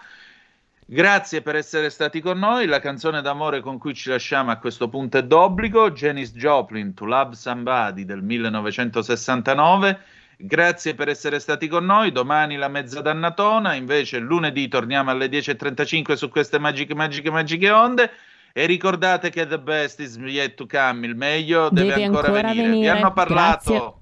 Grazie per essere stati con noi. La canzone d'amore con cui ci lasciamo a questo punto è d'obbligo, Janis Joplin, To Love Somebody del 1969. Grazie per essere stati con noi. Domani la mezza dannatona, invece lunedì torniamo alle 10.35 su queste magiche, magiche, magiche onde. E ricordate che the best is yet to come, il meglio deve, Deve ancora, ancora venire. venire. Vi hanno parlato. Grazie.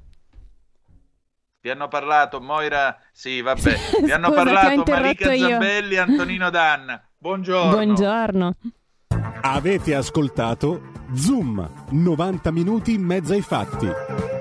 Vi hanno parlato Moira, sì, vabbè. Vi hanno Scusa, parlato Malika io. Zambelli e Antonino Danna. Buongiorno. Buongiorno. Avete ascoltato Zoom, 90 minuti in mezzo ai fatti.